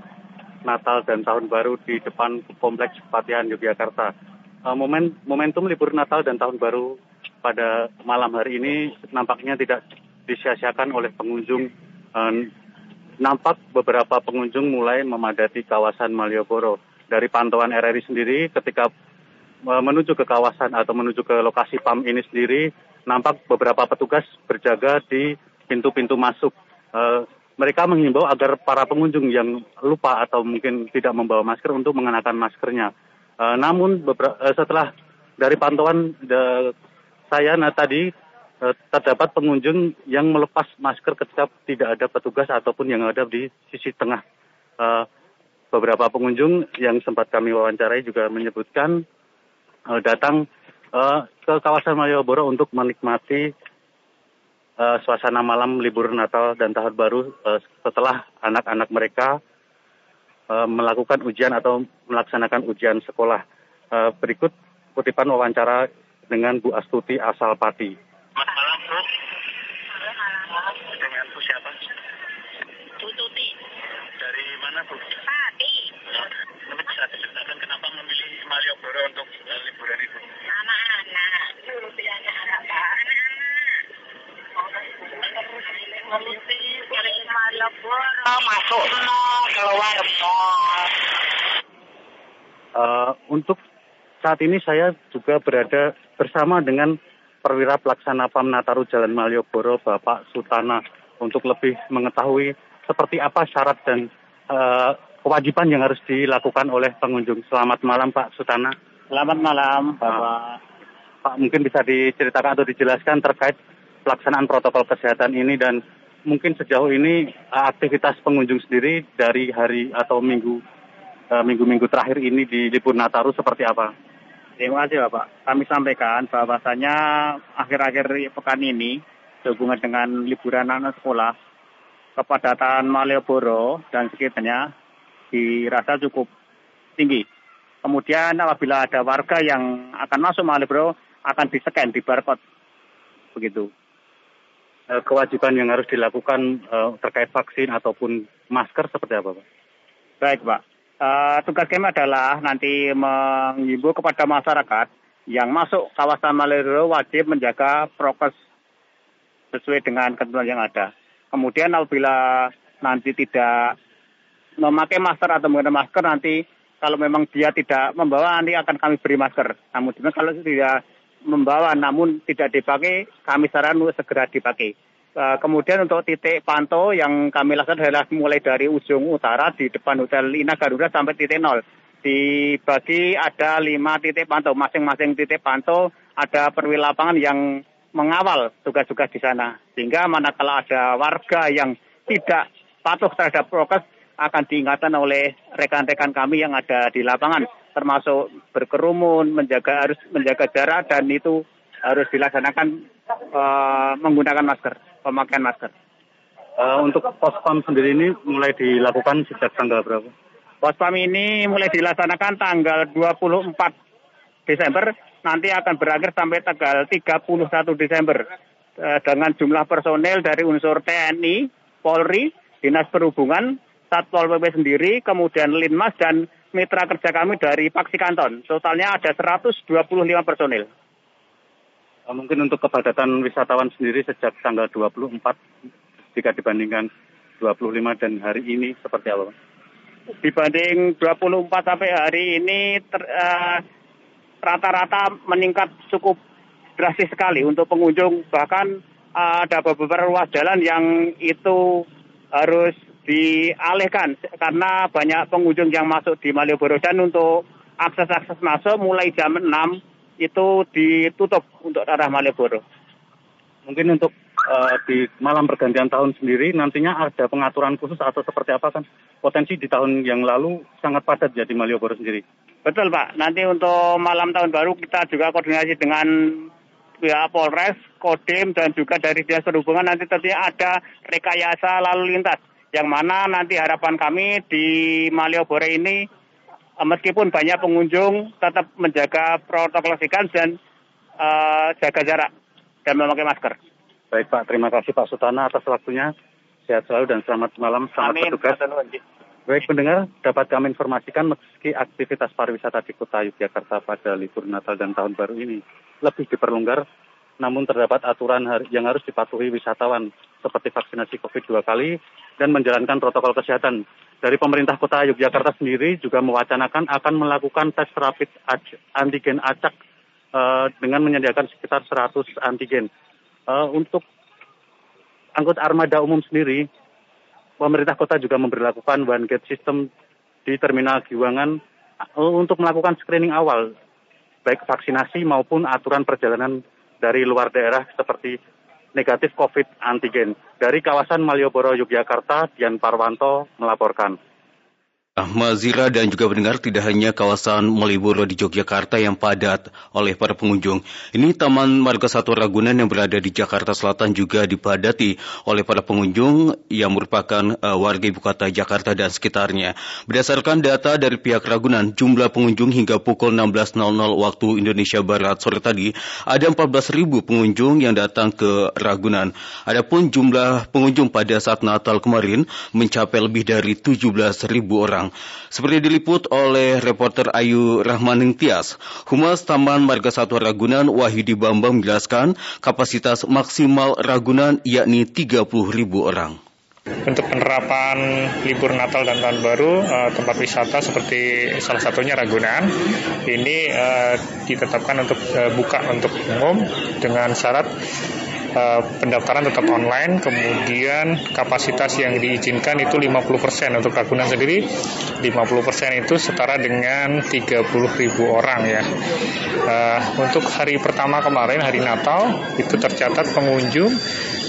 Natal dan Tahun Baru di depan Kompleks Patihan Yogyakarta uh, momen, momentum libur Natal dan Tahun Baru pada malam hari ini nampaknya tidak disia-siakan oleh pengunjung. Uh, nampak beberapa pengunjung mulai memadati kawasan Malioboro. Dari pantauan RRI sendiri, ketika uh, menuju ke kawasan atau menuju ke lokasi PAM ini sendiri, nampak beberapa petugas berjaga di pintu-pintu masuk. Mereka menghimbau agar para pengunjung yang lupa atau mungkin tidak membawa masker untuk mengenakan maskernya. Uh, namun uh, setelah dari pantauan de, saya nah tadi terdapat pengunjung yang melepas masker ketika tidak ada petugas ataupun yang ada di sisi tengah. Beberapa pengunjung yang sempat kami wawancarai juga menyebutkan datang ke kawasan Malioboro untuk menikmati suasana malam libur Natal dan Tahun Baru setelah anak-anak mereka uh, melakukan ujian atau melaksanakan ujian sekolah. Uh, berikut kutipan wawancara dengan Bu Astuti asal Pati. Selamat malam Bu. Dengan Bu siapa? Bu Tuti. Dari mana Bu? Pati. Nah, bisa diceritakan kenapa memilih Malioboro untuk uh, liburan itu? Anak-anak. Dulu anak-anak. Masuk keluar. Uh, untuk saat ini saya juga berada bersama dengan perwira pelaksana PAM Nataru Jalan Malioboro Bapak Sutana untuk lebih mengetahui seperti apa syarat dan uh, kewajiban yang harus dilakukan oleh pengunjung. Selamat malam Pak Sutana. Selamat malam Bapak. Pak mungkin bisa diceritakan atau dijelaskan terkait pelaksanaan protokol kesehatan ini dan mungkin sejauh ini aktivitas pengunjung sendiri dari hari atau minggu minggu-minggu terakhir ini di libur Nataru seperti apa? Terima kasih Bapak. Kami sampaikan bahwasanya akhir-akhir pekan ini sehubungan dengan liburan anak sekolah, kepadatan Malioboro dan sekitarnya dirasa cukup tinggi. Kemudian apabila ada warga yang akan masuk Malioboro akan di-scan di barcode begitu. Kewajiban yang harus dilakukan uh, terkait vaksin ataupun masker seperti apa, Pak? Baik, Pak. Uh, tugas kami adalah nanti mengimbau kepada masyarakat yang masuk kawasan Malioboro wajib menjaga prokes sesuai dengan ketentuan yang ada. Kemudian apabila nanti tidak memakai masker atau menggunakan masker nanti kalau memang dia tidak membawa nanti akan kami beri masker. Namun kalau tidak membawa namun tidak dipakai, kami saran segera dipakai. Uh, kemudian untuk titik pantau yang kami lakukan adalah mulai dari ujung utara di depan Hotel Ina Garuda sampai titik nol. Dibagi ada lima titik pantau, masing-masing titik pantau ada perwira lapangan yang mengawal tugas-tugas di sana. Sehingga manakala ada warga yang tidak patuh terhadap prokes akan diingatkan oleh rekan-rekan kami yang ada di lapangan termasuk berkerumun, menjaga harus menjaga jarak dan itu harus dilaksanakan uh, menggunakan masker, pemakaian masker. Uh, untuk pospam sendiri ini mulai dilakukan sejak tanggal berapa? Pospam ini mulai dilaksanakan tanggal 24 Desember, nanti akan berakhir sampai tanggal 31 Desember. Uh, dengan jumlah personel dari unsur TNI, Polri, Dinas Perhubungan, Satpol PP sendiri, kemudian Linmas dan mitra kerja kami dari Paksi Kanton. Totalnya ada 125 personil. Mungkin untuk kepadatan wisatawan sendiri sejak tanggal 24 jika dibandingkan 25 dan hari ini seperti apa? Dibanding 24 sampai hari ini rata-rata uh, meningkat cukup drastis sekali untuk pengunjung. Bahkan uh, ada beberapa ruas jalan yang itu harus dialihkan karena banyak pengunjung yang masuk di Malioboro dan untuk akses-akses masuk mulai jam 6 itu ditutup untuk arah Malioboro. Mungkin untuk uh, di malam pergantian tahun sendiri nantinya ada pengaturan khusus atau seperti apa kan? Potensi di tahun yang lalu sangat padat ya di Malioboro sendiri. Betul Pak, nanti untuk malam tahun baru kita juga koordinasi dengan pihak Polres, Kodim dan juga dari Dinas Perhubungan nanti tentunya ada rekayasa lalu lintas yang mana nanti harapan kami di Malioboro ini meskipun banyak pengunjung tetap menjaga protokol kesehatan dan uh, jaga jarak dan memakai masker. Baik Pak, terima kasih Pak Sutana atas waktunya. Sehat selalu dan selamat malam, selamat Amin. bertugas. Baik pendengar, dapat kami informasikan meski aktivitas pariwisata di kota Yogyakarta pada libur Natal dan Tahun Baru ini lebih diperlonggar, namun terdapat aturan yang harus dipatuhi wisatawan seperti vaksinasi COVID dua kali dan menjalankan protokol kesehatan. Dari pemerintah kota Yogyakarta sendiri juga mewacanakan akan melakukan tes rapid antigen acak uh, dengan menyediakan sekitar 100 antigen. Uh, untuk angkut armada umum sendiri, pemerintah kota juga memperlakukan one gate system di terminal Giwangan uh, untuk melakukan screening awal baik vaksinasi maupun aturan perjalanan dari luar daerah seperti negatif COVID antigen. Dari kawasan Malioboro, Yogyakarta, Dian Parwanto melaporkan. Mazira dan juga mendengar tidak hanya kawasan Malioboro di Yogyakarta yang padat oleh para pengunjung. Ini Taman Marga Satwa Ragunan yang berada di Jakarta Selatan juga dipadati oleh para pengunjung yang merupakan uh, warga ibu kota Jakarta dan sekitarnya. Berdasarkan data dari pihak Ragunan, jumlah pengunjung hingga pukul 16.00 waktu Indonesia Barat sore tadi ada 14.000 pengunjung yang datang ke Ragunan. Adapun jumlah pengunjung pada saat Natal kemarin mencapai lebih dari 17.000 orang. Seperti diliput oleh reporter Ayu Rahmaning Tias, Humas Taman Marga Satwa Ragunan Wahyudi Bambang menjelaskan kapasitas maksimal Ragunan yakni 30 ribu orang. Untuk penerapan libur Natal dan Tahun Baru, uh, tempat wisata seperti salah satunya Ragunan, ini uh, ditetapkan untuk uh, buka untuk umum dengan syarat uh, pendaftaran tetap online, kemudian kapasitas yang diizinkan itu 50% untuk Ragunan sendiri, 50% itu setara dengan 30 ribu orang ya. Uh, untuk hari pertama kemarin, hari Natal, itu tercatat pengunjung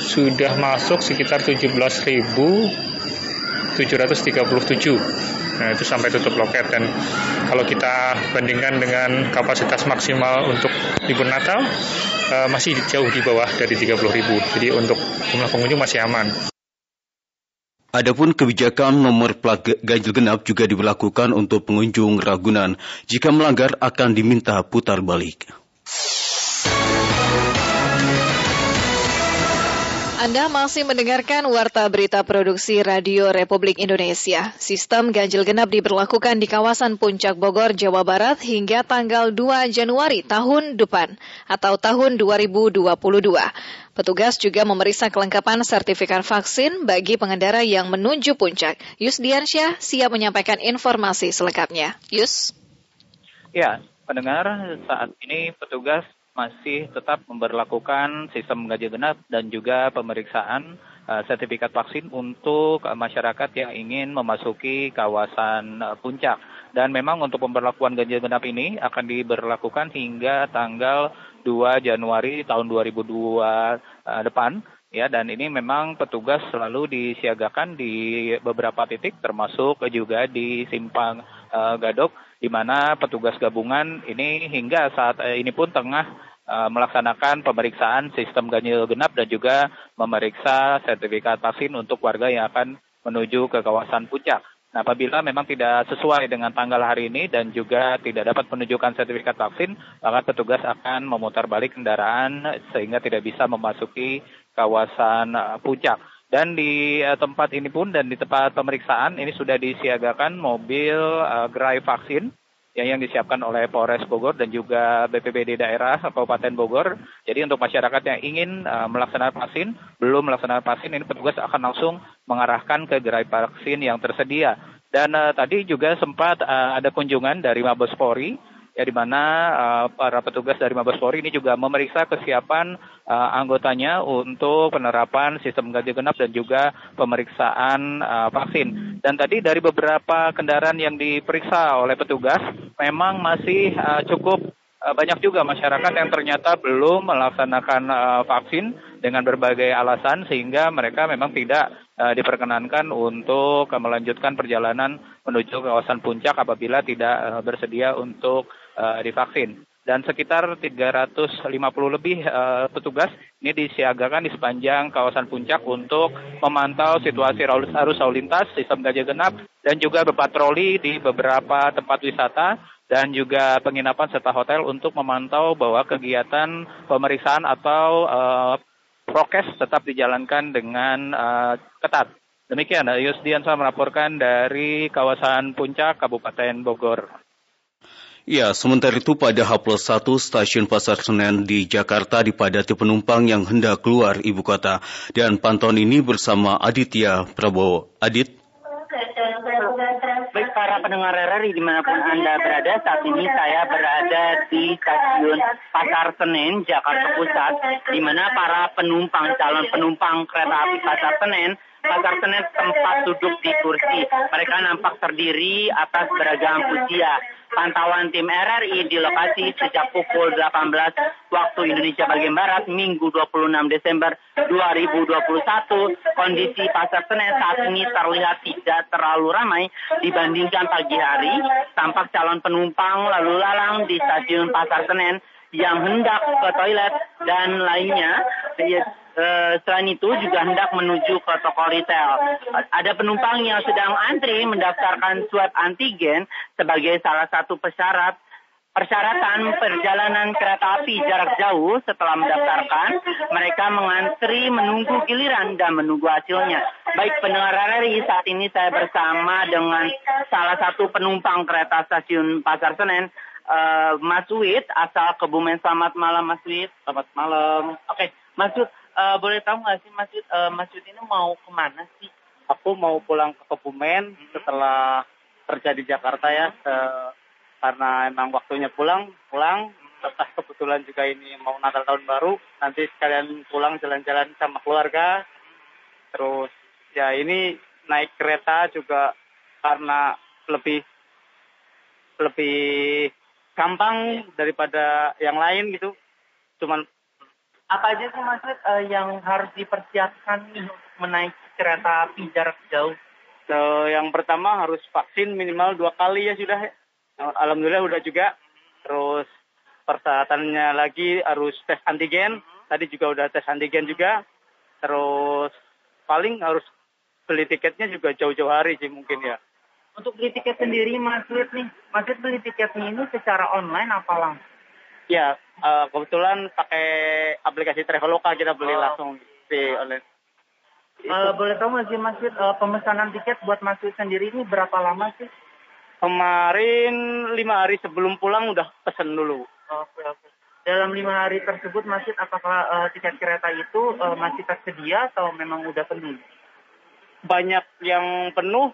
sudah masuk sekitar 17.737 Nah, itu sampai tutup loket dan kalau kita bandingkan dengan kapasitas maksimal untuk libur Natal uh, masih jauh di bawah dari 30 ribu. Jadi untuk jumlah pengunjung masih aman. Adapun kebijakan nomor plat ganjil genap juga diberlakukan untuk pengunjung Ragunan. Jika melanggar akan diminta putar balik. Anda masih mendengarkan Warta Berita Produksi Radio Republik Indonesia. Sistem ganjil genap diberlakukan di kawasan Puncak Bogor, Jawa Barat hingga tanggal 2 Januari tahun depan atau tahun 2022. Petugas juga memeriksa kelengkapan sertifikat vaksin bagi pengendara yang menuju puncak. Yus Diansyah siap menyampaikan informasi selengkapnya. Yus. Ya, pendengar, saat ini petugas masih tetap memperlakukan sistem ganjil genap dan juga pemeriksaan uh, sertifikat vaksin untuk uh, masyarakat yang ingin memasuki kawasan uh, puncak. Dan memang untuk pemberlakuan ganjil genap ini akan diberlakukan hingga tanggal 2 Januari tahun 2002 uh, depan ya dan ini memang petugas selalu disiagakan di beberapa titik termasuk juga di simpang uh, Gadok di mana petugas gabungan ini hingga saat uh, ini pun tengah uh, melaksanakan pemeriksaan sistem ganjil genap dan juga memeriksa sertifikat vaksin untuk warga yang akan menuju ke kawasan puncak. Nah, apabila memang tidak sesuai dengan tanggal hari ini dan juga tidak dapat menunjukkan sertifikat vaksin, maka petugas akan memutar balik kendaraan sehingga tidak bisa memasuki kawasan puncak. Dan di tempat ini pun dan di tempat pemeriksaan ini sudah disiagakan mobil uh, gerai vaksin yang yang disiapkan oleh Polres Bogor dan juga BPBD daerah Kabupaten Bogor. Jadi untuk masyarakat yang ingin uh, melaksanakan vaksin, belum melaksanakan vaksin, ini petugas akan langsung mengarahkan ke gerai vaksin yang tersedia. Dan uh, tadi juga sempat uh, ada kunjungan dari Mabes Polri ya di mana uh, para petugas dari Mabes Polri ini juga memeriksa kesiapan uh, anggotanya untuk penerapan sistem ganjil genap dan juga pemeriksaan uh, vaksin. Dan tadi dari beberapa kendaraan yang diperiksa oleh petugas memang masih uh, cukup banyak juga masyarakat yang ternyata belum melaksanakan uh, vaksin dengan berbagai alasan sehingga mereka memang tidak uh, diperkenankan untuk melanjutkan perjalanan menuju kawasan puncak apabila tidak uh, bersedia untuk uh, divaksin. Dan sekitar 350 lebih uh, petugas ini disiagakan di sepanjang kawasan puncak untuk memantau situasi arus lalu lintas, sistem gajah genap, dan juga berpatroli di beberapa tempat wisata dan juga penginapan serta hotel untuk memantau bahwa kegiatan pemeriksaan atau uh, prokes tetap dijalankan dengan uh, ketat. Demikian, Yusdiansa melaporkan dari kawasan Puncak, Kabupaten Bogor. Ya, sementara itu pada H1 stasiun Pasar Senen di Jakarta dipadati penumpang yang hendak keluar ibu kota. Dan pantauan ini bersama Aditya Prabowo. Adit? Baik para pendengar RRI di mana pun Anda berada, saat ini saya berada di stasiun Pasar Senen, Jakarta Pusat, di mana para penumpang, calon penumpang kereta api Pasar Senen Pasar Senen tempat duduk di kursi. Mereka nampak terdiri atas beragam usia. Pantauan tim RRI di lokasi sejak pukul 18 waktu Indonesia bagian Barat Minggu 26 Desember 2021. Kondisi Pasar Senen saat ini terlihat tidak terlalu ramai dibandingkan pagi hari. Tampak calon penumpang lalu lalang di stasiun Pasar Senen yang hendak ke toilet dan lainnya Eh, selain itu juga hendak menuju ke toko retail. Ada penumpang yang sedang antri mendaftarkan swab antigen sebagai salah satu persyarat persyaratan perjalanan kereta api jarak jauh setelah mendaftarkan, mereka mengantri menunggu giliran dan menunggu hasilnya. Baik pendengar RRI, saat ini saya bersama dengan salah satu penumpang kereta stasiun Pasar Senen, uh, Mas Wid, asal Kebumen. Selamat malam Mas Wid. Selamat malam. Oke, okay. Mas Wid, uh, boleh tahu nggak sih Mas Yud, uh, Mas Yud ini mau ke mana sih? Aku mau pulang ke Kebumen hmm. setelah kerja di Jakarta ya, uh, karena emang waktunya pulang, pulang. Setelah kebetulan juga ini mau Natal tahun baru, nanti sekalian pulang jalan-jalan sama keluarga. Terus ya ini naik kereta juga karena lebih lebih gampang daripada yang lain gitu. Cuman apa aja sih Mas uh, yang harus dipersiapkan nih untuk menaiki kereta api jarak jauh? So, yang pertama harus vaksin minimal dua kali ya sudah. Alhamdulillah udah juga. Terus persyaratannya lagi harus tes antigen. Tadi juga udah tes antigen juga. Terus paling harus beli tiketnya juga jauh-jauh hari sih mungkin ya. Untuk beli tiket sendiri Mas nih, Mas beli tiketnya ini secara online apa langsung? Ya, uh, kebetulan pakai aplikasi Traveloka kita beli oh. langsung di online. Uh, boleh tahu nggak sih Mas uh, pemesanan tiket buat Mas sendiri ini berapa lama sih? Kemarin lima hari sebelum pulang udah pesen dulu. Oke, oke. Dalam lima hari tersebut Mas apakah uh, tiket kereta itu uh, masih tersedia atau memang udah penuh? Banyak yang penuh,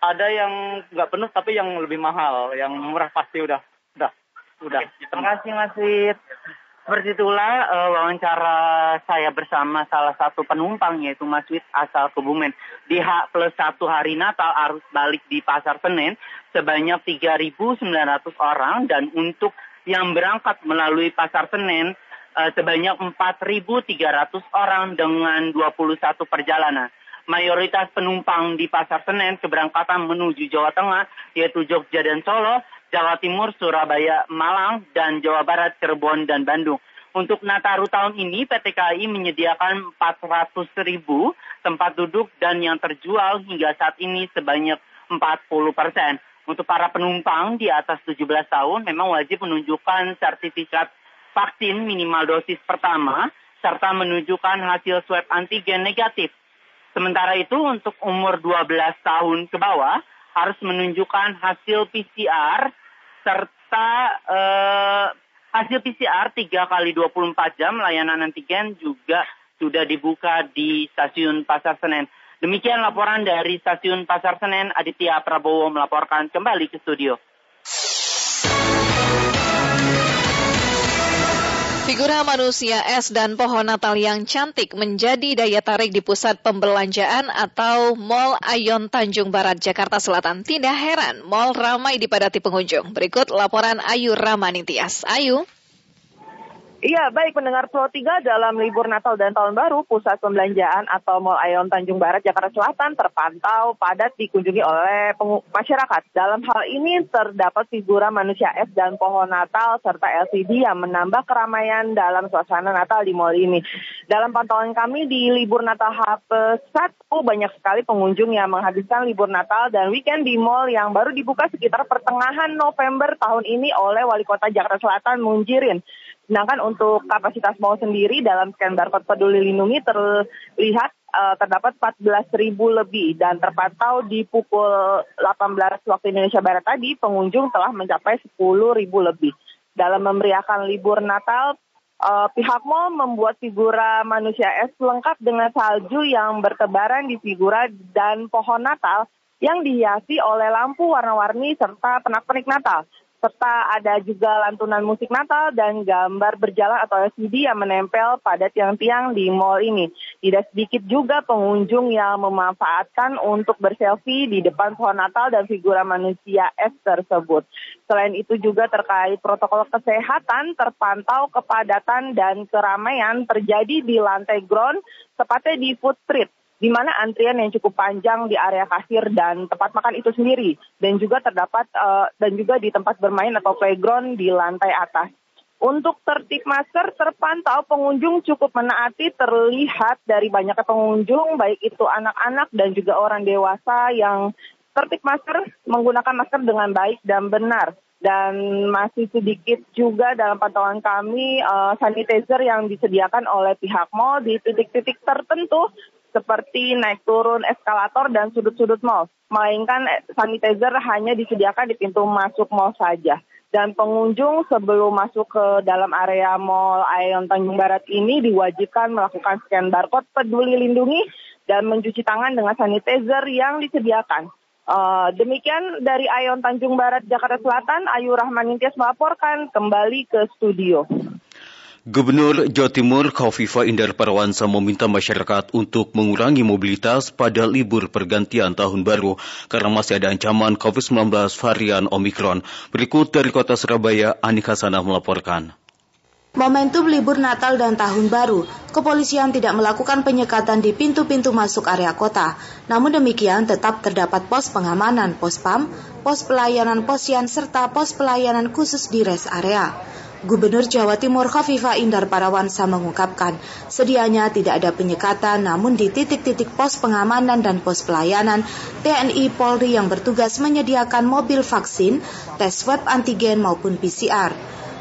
ada yang nggak penuh tapi yang lebih mahal, yang murah pasti udah udah Udah. Terima kasih Mas Wid. Seperti itulah uh, wawancara saya bersama salah satu penumpang yaitu Mas Wid asal Kebumen. Di H plus satu hari Natal arus balik di Pasar Senen sebanyak 3.900 orang dan untuk yang berangkat melalui Pasar Senen uh, sebanyak 4.300 orang dengan 21 perjalanan mayoritas penumpang di Pasar Senen keberangkatan menuju Jawa Tengah yaitu Jogja dan Solo Jawa Timur, Surabaya, Malang, dan Jawa Barat, Cirebon, dan Bandung. Untuk Nataru tahun ini, PT KAI menyediakan 400 ribu tempat duduk dan yang terjual hingga saat ini sebanyak 40 persen. Untuk para penumpang di atas 17 tahun memang wajib menunjukkan sertifikat vaksin minimal dosis pertama serta menunjukkan hasil swab antigen negatif. Sementara itu untuk umur 12 tahun ke bawah harus menunjukkan hasil PCR serta eh, hasil PCR 3 kali 24 jam layanan antigen juga sudah dibuka di stasiun Pasar Senen. Demikian laporan dari stasiun Pasar Senen, Aditya Prabowo melaporkan kembali ke studio. Figura manusia es dan pohon Natal yang cantik menjadi daya tarik di pusat pembelanjaan atau Mall Ayon Tanjung Barat, Jakarta Selatan. Tidak heran, mall ramai dipadati pengunjung. Berikut laporan Ayu Ramaningtias. Ayu. Iya, baik pendengar Pro 3 dalam libur Natal dan Tahun Baru, pusat pembelanjaan atau Mall Aeon Tanjung Barat, Jakarta Selatan terpantau padat dikunjungi oleh masyarakat. Dalam hal ini terdapat figura manusia es dan pohon Natal serta LCD yang menambah keramaian dalam suasana Natal di mall ini. Dalam pantauan kami di libur Natal H1 banyak sekali pengunjung yang menghabiskan libur Natal dan weekend di mall yang baru dibuka sekitar pertengahan November tahun ini oleh Wali Kota Jakarta Selatan Munjirin. Sedangkan untuk kapasitas mall sendiri dalam scan barcode peduli lindungi terlihat uh, terdapat 14 ribu lebih dan terpantau di pukul 18 waktu Indonesia Barat tadi pengunjung telah mencapai 10 ribu lebih. Dalam memeriahkan libur Natal, uh, pihak mall membuat figura manusia es lengkap dengan salju yang bertebaran di figura dan pohon Natal yang dihiasi oleh lampu warna-warni serta penak-penik Natal. Serta ada juga lantunan musik Natal dan gambar berjalan atau LCD yang menempel pada tiang-tiang di mall ini. Tidak sedikit juga pengunjung yang memanfaatkan untuk berselfie di depan pohon Natal dan figura manusia es tersebut. Selain itu juga terkait protokol kesehatan terpantau kepadatan dan keramaian terjadi di lantai ground tepatnya di Food Street di mana antrian yang cukup panjang di area kasir dan tempat makan itu sendiri dan juga terdapat uh, dan juga di tempat bermain atau playground di lantai atas. Untuk tertib masker terpantau pengunjung cukup menaati terlihat dari banyaknya pengunjung baik itu anak-anak dan juga orang dewasa yang tertib masker menggunakan masker dengan baik dan benar dan masih sedikit juga dalam pantauan kami uh, sanitizer yang disediakan oleh pihak mall di titik-titik tertentu seperti naik turun eskalator dan sudut-sudut mall. Melainkan sanitizer hanya disediakan di pintu masuk mall saja. Dan pengunjung sebelum masuk ke dalam area mall Aeon Tanjung Barat ini diwajibkan melakukan scan barcode peduli lindungi dan mencuci tangan dengan sanitizer yang disediakan. Uh, demikian dari Aeon Tanjung Barat, Jakarta Selatan, Ayu Rahman Intias melaporkan kembali ke studio. Gubernur Jawa Timur Kofifa Indar Parawansa meminta masyarakat untuk mengurangi mobilitas pada libur pergantian tahun baru karena masih ada ancaman COVID-19 varian Omikron. Berikut dari kota Surabaya, Anik Hasanah melaporkan. Momentum libur Natal dan Tahun Baru, kepolisian tidak melakukan penyekatan di pintu-pintu masuk area kota. Namun demikian tetap terdapat pos pengamanan, pos PAM, pos pelayanan posyan, serta pos pelayanan khusus di rest area. Gubernur Jawa Timur Khafifa Indar Parawansa mengungkapkan, sedianya tidak ada penyekatan namun di titik-titik pos pengamanan dan pos pelayanan, TNI Polri yang bertugas menyediakan mobil vaksin, tes swab antigen maupun PCR.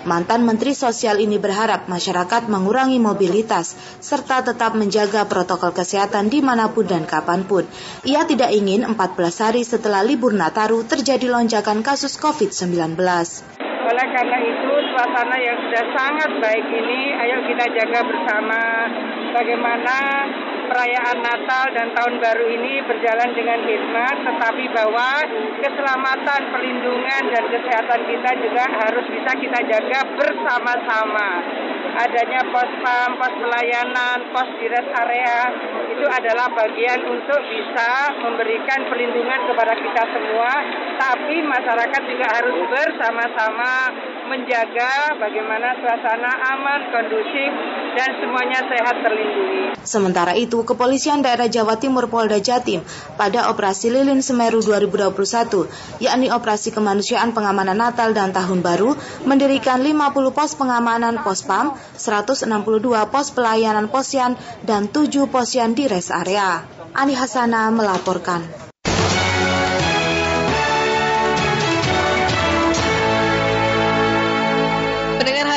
Mantan Menteri Sosial ini berharap masyarakat mengurangi mobilitas serta tetap menjaga protokol kesehatan di mana pun dan kapan pun. Ia tidak ingin 14 hari setelah libur Nataru terjadi lonjakan kasus COVID-19. Oleh karena itu, suasana yang sudah sangat baik ini, ayo kita jaga bersama bagaimana perayaan Natal dan Tahun Baru ini berjalan dengan hikmat, tetapi bahwa keselamatan, perlindungan, dan kesehatan kita juga harus bisa kita jaga bersama-sama. Adanya pos pam, pos pelayanan, pos di rest area, itu adalah bagian untuk bisa memberikan perlindungan kepada kita semua, tapi masyarakat juga harus bersama-sama menjaga bagaimana suasana aman, kondusif, dan semuanya sehat terlindungi. Sementara itu, Kepolisian Daerah Jawa Timur Polda Jatim pada Operasi Lilin Semeru 2021, yakni Operasi Kemanusiaan Pengamanan Natal dan Tahun Baru, mendirikan 50 pos pengamanan pos PAM, 162 pos pelayanan posyan, dan 7 posyan di rest area. Ani Hasana melaporkan.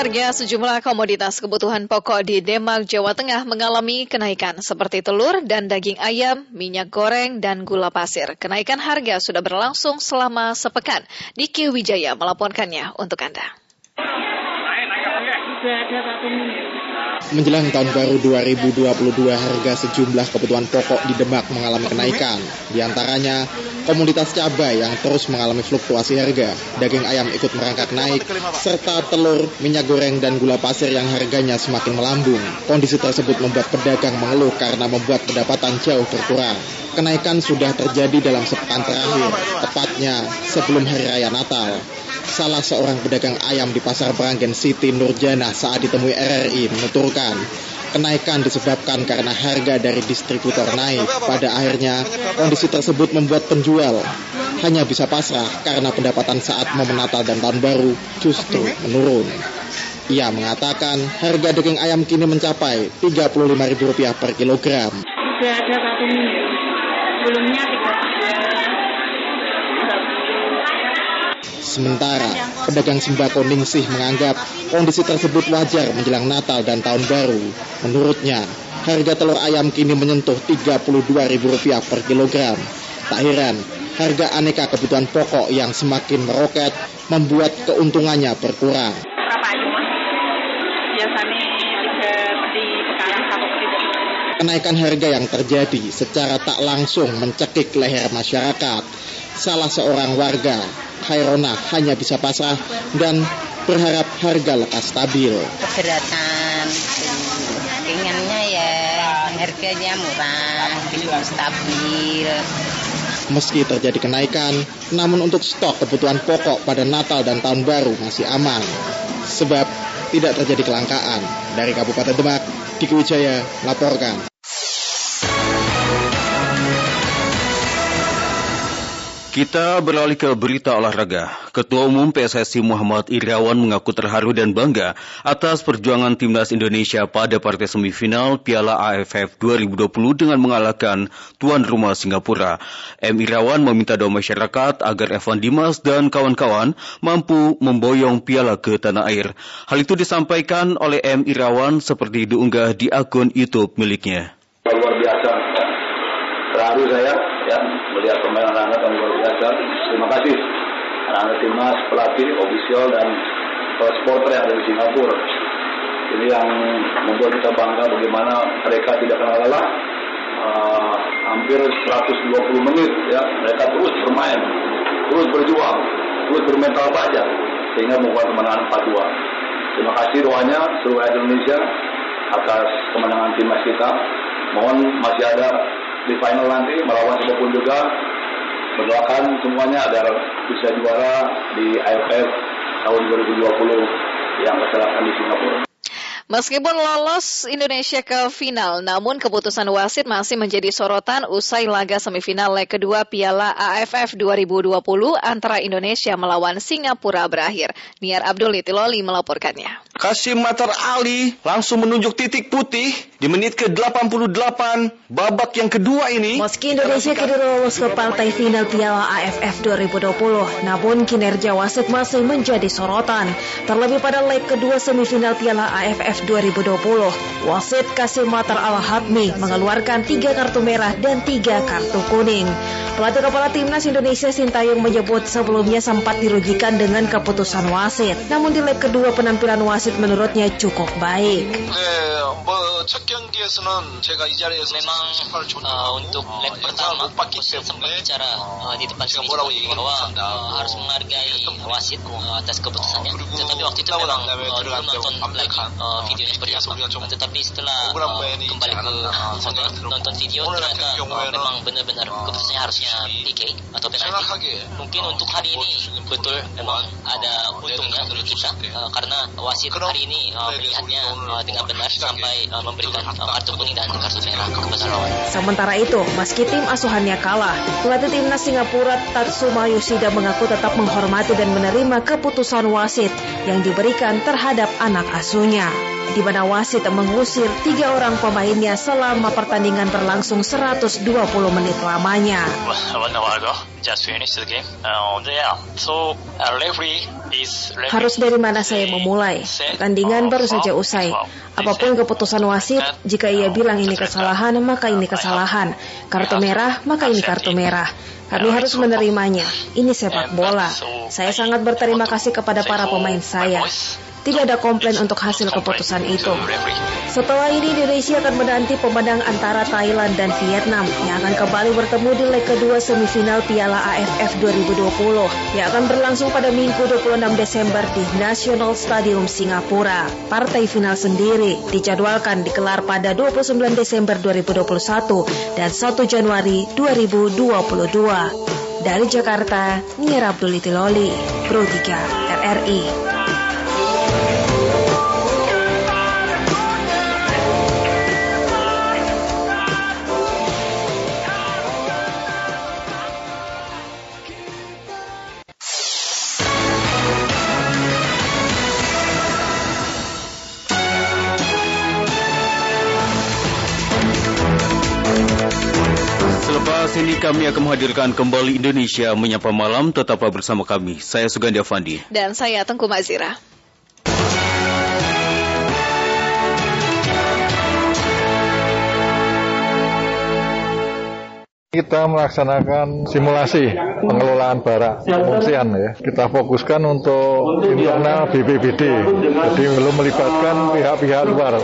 Harga sejumlah komoditas kebutuhan pokok di Demak, Jawa Tengah mengalami kenaikan seperti telur dan daging ayam, minyak goreng, dan gula pasir. Kenaikan harga sudah berlangsung selama sepekan. Diki Wijaya melaporkannya untuk Anda. Menjelang tahun baru 2022, harga sejumlah kebutuhan pokok di Demak mengalami kenaikan. Di antaranya, komoditas cabai yang terus mengalami fluktuasi harga, daging ayam ikut merangkak naik, serta telur, minyak goreng, dan gula pasir yang harganya semakin melambung. Kondisi tersebut membuat pedagang mengeluh karena membuat pendapatan jauh berkurang. Kenaikan sudah terjadi dalam sepekan terakhir, tepatnya sebelum Hari Raya Natal salah seorang pedagang ayam di Pasar Beranggen City Nurjana saat ditemui RRI menuturkan kenaikan disebabkan karena harga dari distributor naik. Pada akhirnya, kondisi tersebut membuat penjual hanya bisa pasrah karena pendapatan saat momen Natal dan Tahun Baru justru menurun. Ia mengatakan harga daging ayam kini mencapai Rp35.000 per kilogram. Sudah ada satu minggu. Sebelumnya Sementara, pedagang sembako Ningsih menganggap kondisi tersebut wajar menjelang Natal dan Tahun Baru. Menurutnya, harga telur ayam kini menyentuh Rp32.000 per kilogram. Tak heran, harga aneka kebutuhan pokok yang semakin meroket membuat keuntungannya berkurang. Kenaikan harga yang terjadi secara tak langsung mencekik leher masyarakat. Salah seorang warga Hairona hanya bisa pasrah dan berharap harga lekas stabil. Keberatan, inginnya ya harganya murah, stabil. Meski terjadi kenaikan, namun untuk stok kebutuhan pokok pada Natal dan Tahun Baru masih aman. Sebab tidak terjadi kelangkaan. Dari Kabupaten Demak, Diki Wijaya laporkan. Kita beralih ke berita olahraga. Ketua Umum PSSI Muhammad Irawan mengaku terharu dan bangga atas perjuangan timnas Indonesia pada partai semifinal Piala AFF 2020 dengan mengalahkan tuan rumah Singapura. M. Irawan meminta doa masyarakat agar Evan Dimas dan kawan-kawan mampu memboyong piala ke tanah air. Hal itu disampaikan oleh M. Irawan seperti diunggah di akun YouTube miliknya. Luar biasa, terharu saya ya melihat pemain anak-anak yang luar biasa. Terima kasih anak-anak timnas, pelatih, ofisial dan supporter yang ada di Singapura. Ini yang membuat kita bangga bagaimana mereka tidak kenal lelah. Uh, hampir 120 menit ya mereka terus bermain, terus berjuang, terus bermental baja sehingga membuat kemenangan 4-2. Terima kasih doanya seluruh Indonesia atas kemenangan timnas kita. Mohon masih ada di final nanti melawan siapa pun juga berdoakan semuanya agar bisa juara di AFF tahun 2020 yang kesalahan di Singapura. Meskipun lolos Indonesia ke final, namun keputusan wasit masih menjadi sorotan usai laga semifinal leg kedua Piala AFF 2020 antara Indonesia melawan Singapura berakhir. Niar Abdul Itiloli melaporkannya. Kasim Matar Ali langsung menunjuk titik putih di menit ke-88 babak yang kedua ini. Meski Indonesia kini lolos ke partai final Piala AFF 2020, namun kinerja wasit masih menjadi sorotan. Terlebih pada leg kedua semifinal Piala AFF 2020, wasit Kasim Matar Al-Hatmi mengeluarkan tiga kartu merah dan tiga kartu kuning. Pelatih kepala timnas Indonesia Sintayong menyebut sebelumnya sempat dirugikan dengan keputusan wasit. Namun di leg kedua penampilan wasit menurutnya cukup baik. Memang uh, untuk leg pertama wasit sempat bicara uh, di depan sini bahwa uh, harus menghargai wasit uh, atas keputusannya. Tetapi waktu itu memang uh, dulu nonton lagi uh, videonya seperti apa. Tetapi setelah uh, kembali ke hotel nonton video ternyata uh, memang benar-benar keputusannya harusnya PK atau penalti. Mungkin untuk hari ini betul memang ada untungnya kita uh, karena wasit hari ini uh, melihatnya uh, dengan benar sampai uh, memberikan uh, kartu kuning dan kartu merah kepada lawan. Sementara itu, meski tim asuhannya kalah, pelatih timnas Singapura Tatsuma Yoshida mengaku tetap menghormati dan menerima keputusan wasit yang diberikan terhadap anak asuhnya di mana wasit mengusir tiga orang pemainnya selama pertandingan berlangsung 120 menit lamanya. Harus dari mana saya memulai? Pertandingan baru saja usai. Apa pun keputusan wasit, jika ia bilang ini kesalahan, maka ini kesalahan. Kartu merah, maka ini kartu merah. Kami harus menerimanya. Ini sepak bola. Saya sangat berterima kasih kepada para pemain saya. Tidak ada komplain untuk hasil keputusan itu. Setelah ini Indonesia akan menanti pemenang antara Thailand dan Vietnam yang akan kembali bertemu di leg kedua semifinal Piala AFF 2020 yang akan berlangsung pada Minggu 26 Desember di National Stadium Singapura. Partai final sendiri dijadwalkan dikelar pada 29 Desember 2021 dan 1 Januari 2022. Dari Jakarta, Nia Abdul Itiloli, Pro 3 RRI. Selepas ini kami akan menghadirkan kembali Indonesia Menyapa Malam. Tetaplah bersama kami. Saya Sugandi Avandi. Dan saya Tengku Mazira. Kita melaksanakan simulasi pengelolaan barak pengungsian ya. Kita fokuskan untuk internal BPBD. Jadi belum melibatkan pihak-pihak luar.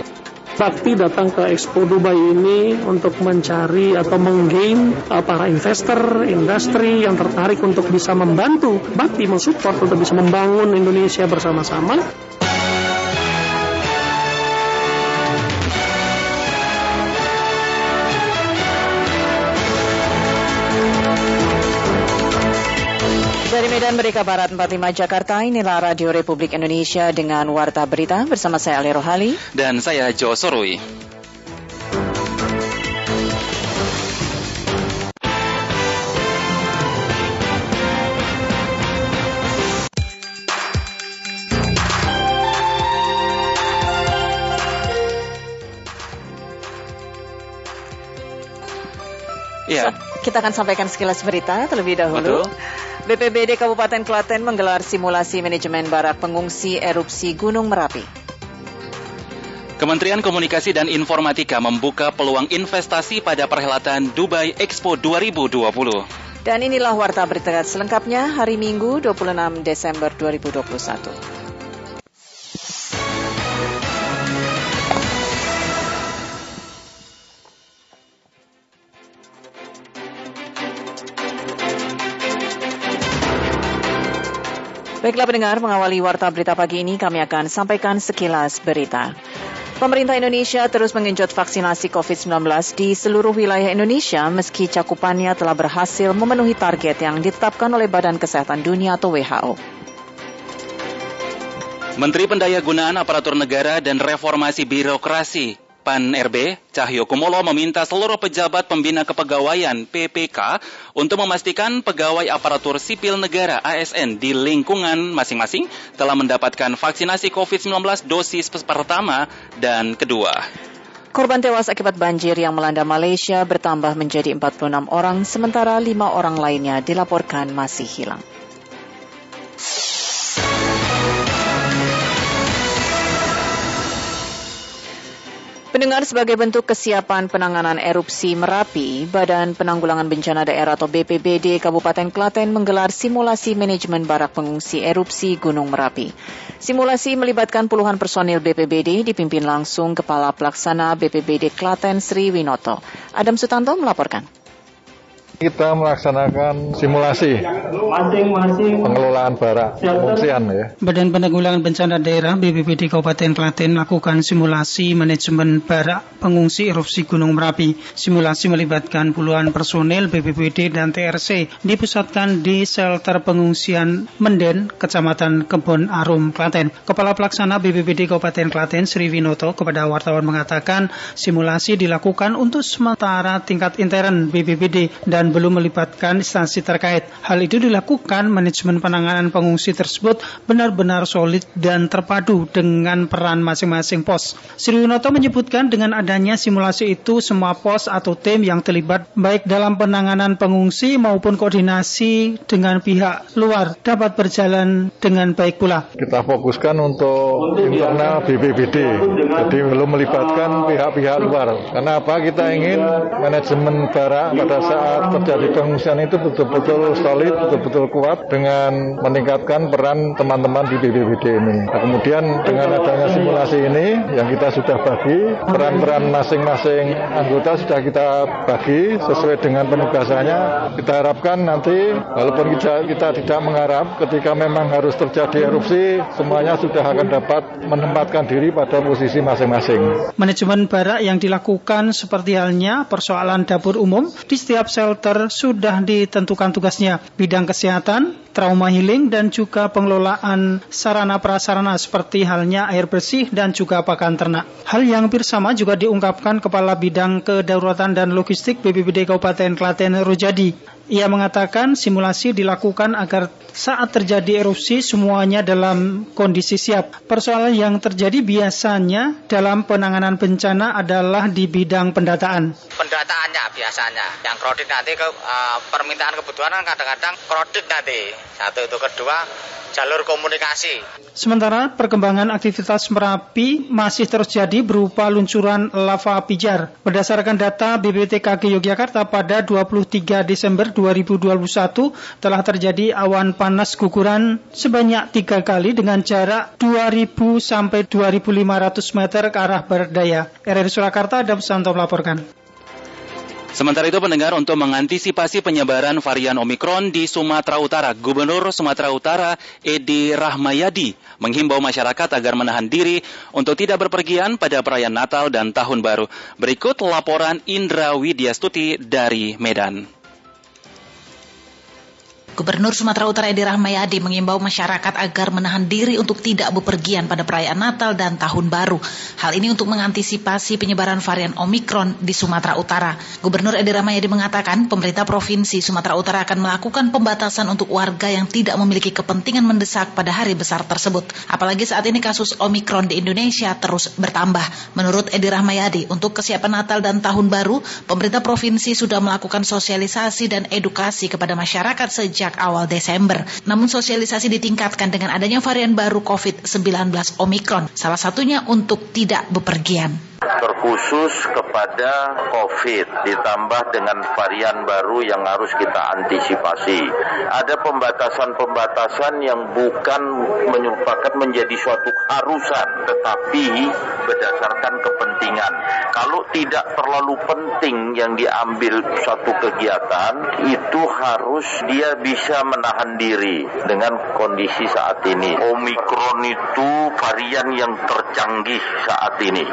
Bakti datang ke Expo Dubai ini untuk mencari atau menggain uh, para investor, industri yang tertarik untuk bisa membantu bakti mensupport untuk bisa membangun Indonesia bersama-sama. Medan Merdeka Barat 45 Jakarta, inilah Radio Republik Indonesia dengan Warta Berita bersama saya Ali Rohali. Dan saya Jo Sorui. Ya. Kita akan sampaikan sekilas berita terlebih dahulu. Betul. BPBD Kabupaten Klaten menggelar simulasi manajemen barak pengungsi erupsi Gunung Merapi. Kementerian Komunikasi dan Informatika membuka peluang investasi pada perhelatan Dubai Expo 2020. Dan inilah warta berita selengkapnya hari Minggu 26 Desember 2021. Baiklah pendengar, mengawali warta berita pagi ini kami akan sampaikan sekilas berita. Pemerintah Indonesia terus mengenjot vaksinasi COVID-19 di seluruh wilayah Indonesia meski cakupannya telah berhasil memenuhi target yang ditetapkan oleh Badan Kesehatan Dunia atau WHO. Menteri Pendayagunaan Aparatur Negara dan Reformasi Birokrasi PAN RB, Cahyo Kumolo meminta seluruh pejabat pembina kepegawaian PPK untuk memastikan pegawai aparatur sipil negara ASN di lingkungan masing-masing telah mendapatkan vaksinasi COVID-19 dosis pertama dan kedua. Korban tewas akibat banjir yang melanda Malaysia bertambah menjadi 46 orang, sementara lima orang lainnya dilaporkan masih hilang. Pendengar sebagai bentuk kesiapan penanganan erupsi Merapi, Badan Penanggulangan Bencana Daerah atau BPBD Kabupaten Klaten menggelar simulasi manajemen barak pengungsi erupsi Gunung Merapi. Simulasi melibatkan puluhan personil BPBD dipimpin langsung Kepala Pelaksana BPBD Klaten Sri Winoto. Adam Sutanto melaporkan. Kita melaksanakan simulasi masing-masing pengelolaan barak pengungsian ya. Badan Penanggulangan Bencana Daerah BPBD Kabupaten Klaten melakukan simulasi manajemen barak pengungsi erupsi Gunung Merapi. Simulasi melibatkan puluhan personel BPBD dan TRC dipusatkan di shelter pengungsian Menden, Kecamatan Kebon Arum, Klaten. Kepala Pelaksana BPBD Kabupaten Klaten Sri Winoto kepada wartawan mengatakan simulasi dilakukan untuk sementara tingkat intern BPBD dan belum melibatkan instansi terkait. Hal itu dilakukan manajemen penanganan pengungsi tersebut benar-benar solid dan terpadu dengan peran masing-masing pos. Sri Winoto menyebutkan dengan adanya simulasi itu semua pos atau tim yang terlibat baik dalam penanganan pengungsi maupun koordinasi dengan pihak luar dapat berjalan dengan baik pula. Kita fokuskan untuk internal BPBD, jadi belum melibatkan pihak-pihak luar. Karena apa? Kita ingin manajemen barak pada saat terjadi pengungsian itu betul-betul solid, betul-betul kuat dengan meningkatkan peran teman-teman di BPBD ini. Nah, kemudian dengan adanya simulasi ini yang kita sudah bagi, peran-peran masing-masing anggota sudah kita bagi sesuai dengan penugasannya. Kita harapkan nanti walaupun kita, kita tidak mengharap ketika memang harus terjadi erupsi, semuanya sudah akan dapat menempatkan diri pada posisi masing-masing. Manajemen barak yang dilakukan seperti halnya persoalan dapur umum di setiap shelter dokter sudah ditentukan tugasnya, bidang kesehatan, trauma healing, dan juga pengelolaan sarana prasarana seperti halnya air bersih dan juga pakan ternak. Hal yang hampir sama juga diungkapkan Kepala Bidang Kedaruratan dan Logistik BPBD Kabupaten Klaten Rojadi. Ia mengatakan simulasi dilakukan agar saat terjadi erupsi semuanya dalam kondisi siap. Persoalan yang terjadi biasanya dalam penanganan bencana adalah di bidang pendataan. Pendataannya biasanya, yang kredit nanti ke uh, permintaan kebutuhan kan kadang-kadang kredit nanti Satu itu kedua jalur komunikasi. Sementara perkembangan aktivitas Merapi masih terus jadi berupa luncuran lava pijar. Berdasarkan data BPTKG Yogyakarta pada 23 Desember 2021 telah terjadi awan panas guguran sebanyak tiga kali dengan jarak 2000 sampai 2500 meter ke arah barat daya. RRI Surakarta, Adam Santo melaporkan. Sementara itu pendengar untuk mengantisipasi penyebaran varian Omikron di Sumatera Utara, Gubernur Sumatera Utara Edi Rahmayadi menghimbau masyarakat agar menahan diri untuk tidak berpergian pada perayaan Natal dan Tahun Baru. Berikut laporan Indra Widyastuti dari Medan. Gubernur Sumatera Utara Edi Rahmayadi mengimbau masyarakat agar menahan diri untuk tidak bepergian pada perayaan Natal dan Tahun Baru. Hal ini untuk mengantisipasi penyebaran varian Omikron di Sumatera Utara. Gubernur Edi Rahmayadi mengatakan pemerintah Provinsi Sumatera Utara akan melakukan pembatasan untuk warga yang tidak memiliki kepentingan mendesak pada hari besar tersebut. Apalagi saat ini kasus Omikron di Indonesia terus bertambah. Menurut Edi Rahmayadi, untuk kesiapan Natal dan Tahun Baru, pemerintah Provinsi sudah melakukan sosialisasi dan edukasi kepada masyarakat sejak sejak awal Desember. Namun sosialisasi ditingkatkan dengan adanya varian baru COVID-19 Omikron, salah satunya untuk tidak bepergian terkhusus kepada COVID ditambah dengan varian baru yang harus kita antisipasi. Ada pembatasan-pembatasan yang bukan menyupakan menjadi suatu harusan, tetapi berdasarkan kepentingan. Kalau tidak terlalu penting yang diambil suatu kegiatan, itu harus dia bisa menahan diri dengan kondisi saat ini. Omikron itu varian yang tercanggih saat ini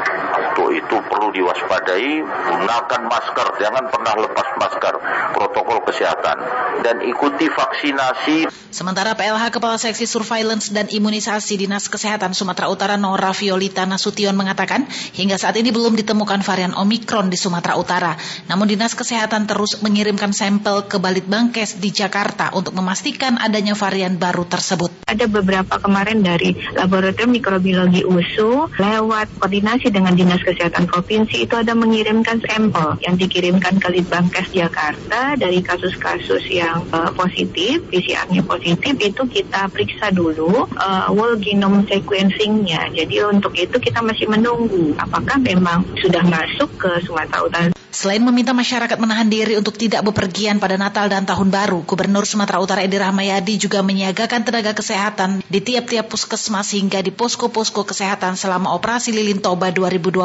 untuk itu perlu diwaspadai, gunakan masker, jangan pernah lepas masker, protokol kesehatan, dan ikuti vaksinasi. Sementara PLH Kepala Seksi Surveillance dan Imunisasi Dinas Kesehatan Sumatera Utara Nora Violita Nasution mengatakan, hingga saat ini belum ditemukan varian Omikron di Sumatera Utara. Namun Dinas Kesehatan terus mengirimkan sampel ke Balitbangkes di Jakarta untuk memastikan adanya varian baru tersebut. Ada beberapa kemarin dari Laboratorium Mikrobiologi USU lewat koordinasi dengan Dinas Kesehatan Provinsi itu ada mengirimkan sampel yang dikirimkan ke Litbangkes Jakarta dari kasus-kasus yang uh, positif, PCR-nya positif itu kita periksa dulu uh, whole genome sequencing-nya. Jadi untuk itu kita masih menunggu apakah memang sudah masuk ke Sumatera Utara. Selain meminta masyarakat menahan diri untuk tidak bepergian pada Natal dan Tahun Baru, Gubernur Sumatera Utara Edi Rahmayadi juga menyiagakan tenaga kesehatan di tiap-tiap puskesmas hingga di posko-posko kesehatan selama operasi Lilin Toba 2021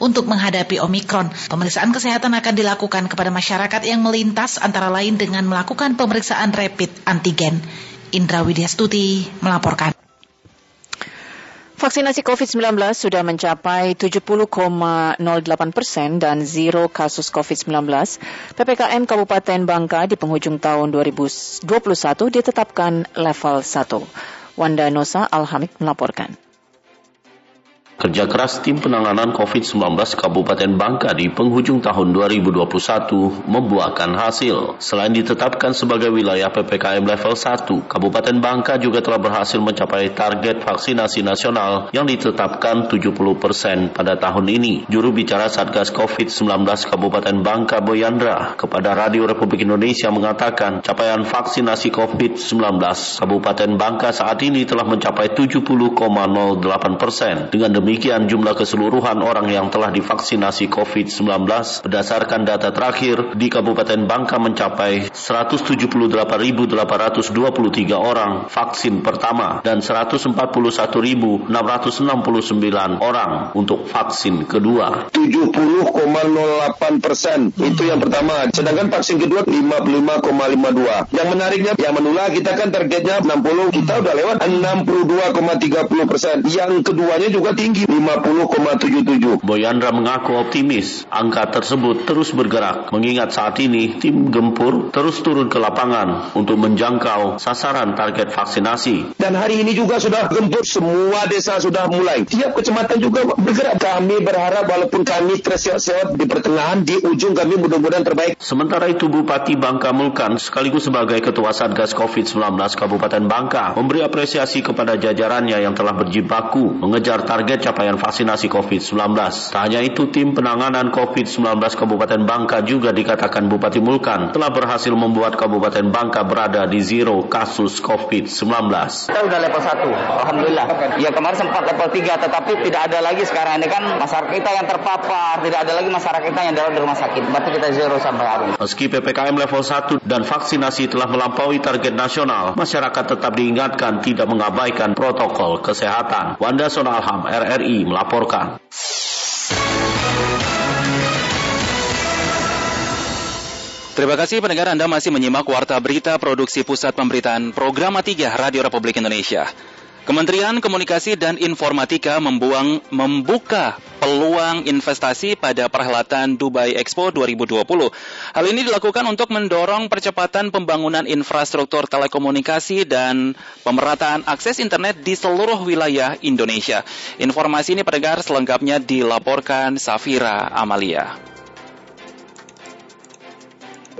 untuk menghadapi Omikron. Pemeriksaan kesehatan akan dilakukan kepada masyarakat yang melintas antara lain dengan melakukan pemeriksaan rapid antigen. Indra Widyastuti melaporkan. Vaksinasi COVID-19 sudah mencapai 70,08 persen dan zero kasus COVID-19. PPKM Kabupaten Bangka di penghujung tahun 2021 ditetapkan level 1. Wanda Nosa Alhamid melaporkan. Kerja keras tim penanganan COVID-19 Kabupaten Bangka di penghujung tahun 2021 membuahkan hasil. Selain ditetapkan sebagai wilayah PPKM level 1, Kabupaten Bangka juga telah berhasil mencapai target vaksinasi nasional yang ditetapkan 70 persen pada tahun ini. Juru bicara Satgas COVID-19 Kabupaten Bangka Boyandra kepada Radio Republik Indonesia mengatakan capaian vaksinasi COVID-19 Kabupaten Bangka saat ini telah mencapai 70,08 persen dengan jumlah keseluruhan orang yang telah divaksinasi COVID-19 berdasarkan data terakhir di Kabupaten Bangka mencapai 178.823 orang vaksin pertama dan 141.669 orang untuk vaksin kedua. 70,08 persen itu yang pertama. Sedangkan vaksin kedua 55,52. Yang menariknya yang menular kita kan targetnya 60 kita udah lewat 62,30 persen. Yang keduanya juga tinggi tinggi 50,77. Boyandra mengaku optimis angka tersebut terus bergerak mengingat saat ini tim gempur terus turun ke lapangan untuk menjangkau sasaran target vaksinasi. Dan hari ini juga sudah gempur semua desa sudah mulai. Tiap kecamatan juga bergerak. Kami berharap walaupun kami terseok-seok di pertengahan di ujung kami mudah-mudahan terbaik. Sementara itu Bupati Bangka Mulkan sekaligus sebagai Ketua Satgas COVID-19 Kabupaten Bangka memberi apresiasi kepada jajarannya yang telah berjibaku mengejar target capaian vaksinasi COVID-19. Tak hanya itu, tim penanganan COVID-19 Kabupaten Bangka juga dikatakan Bupati Mulkan telah berhasil membuat Kabupaten Bangka berada di zero kasus COVID-19. Kita udah level 1, Alhamdulillah. Ya kemarin sempat level 3, tetapi tidak ada lagi sekarang ini kan masyarakat kita yang terpapar, tidak ada lagi masyarakat kita yang dalam di rumah sakit. Berarti kita zero sampai hari ini. Meski PPKM level 1 dan vaksinasi telah melampaui target nasional, masyarakat tetap diingatkan tidak mengabaikan protokol kesehatan. Wanda Sonalham, RRI melaporkan. Terima kasih pendengar Anda masih menyimak Warta Berita Produksi Pusat Pemberitaan Program 3 Radio Republik Indonesia. Kementerian Komunikasi dan Informatika membuang, membuka peluang investasi pada perhelatan Dubai Expo 2020. Hal ini dilakukan untuk mendorong percepatan pembangunan infrastruktur telekomunikasi dan pemerataan akses internet di seluruh wilayah Indonesia. Informasi ini pendengar selengkapnya dilaporkan Safira Amalia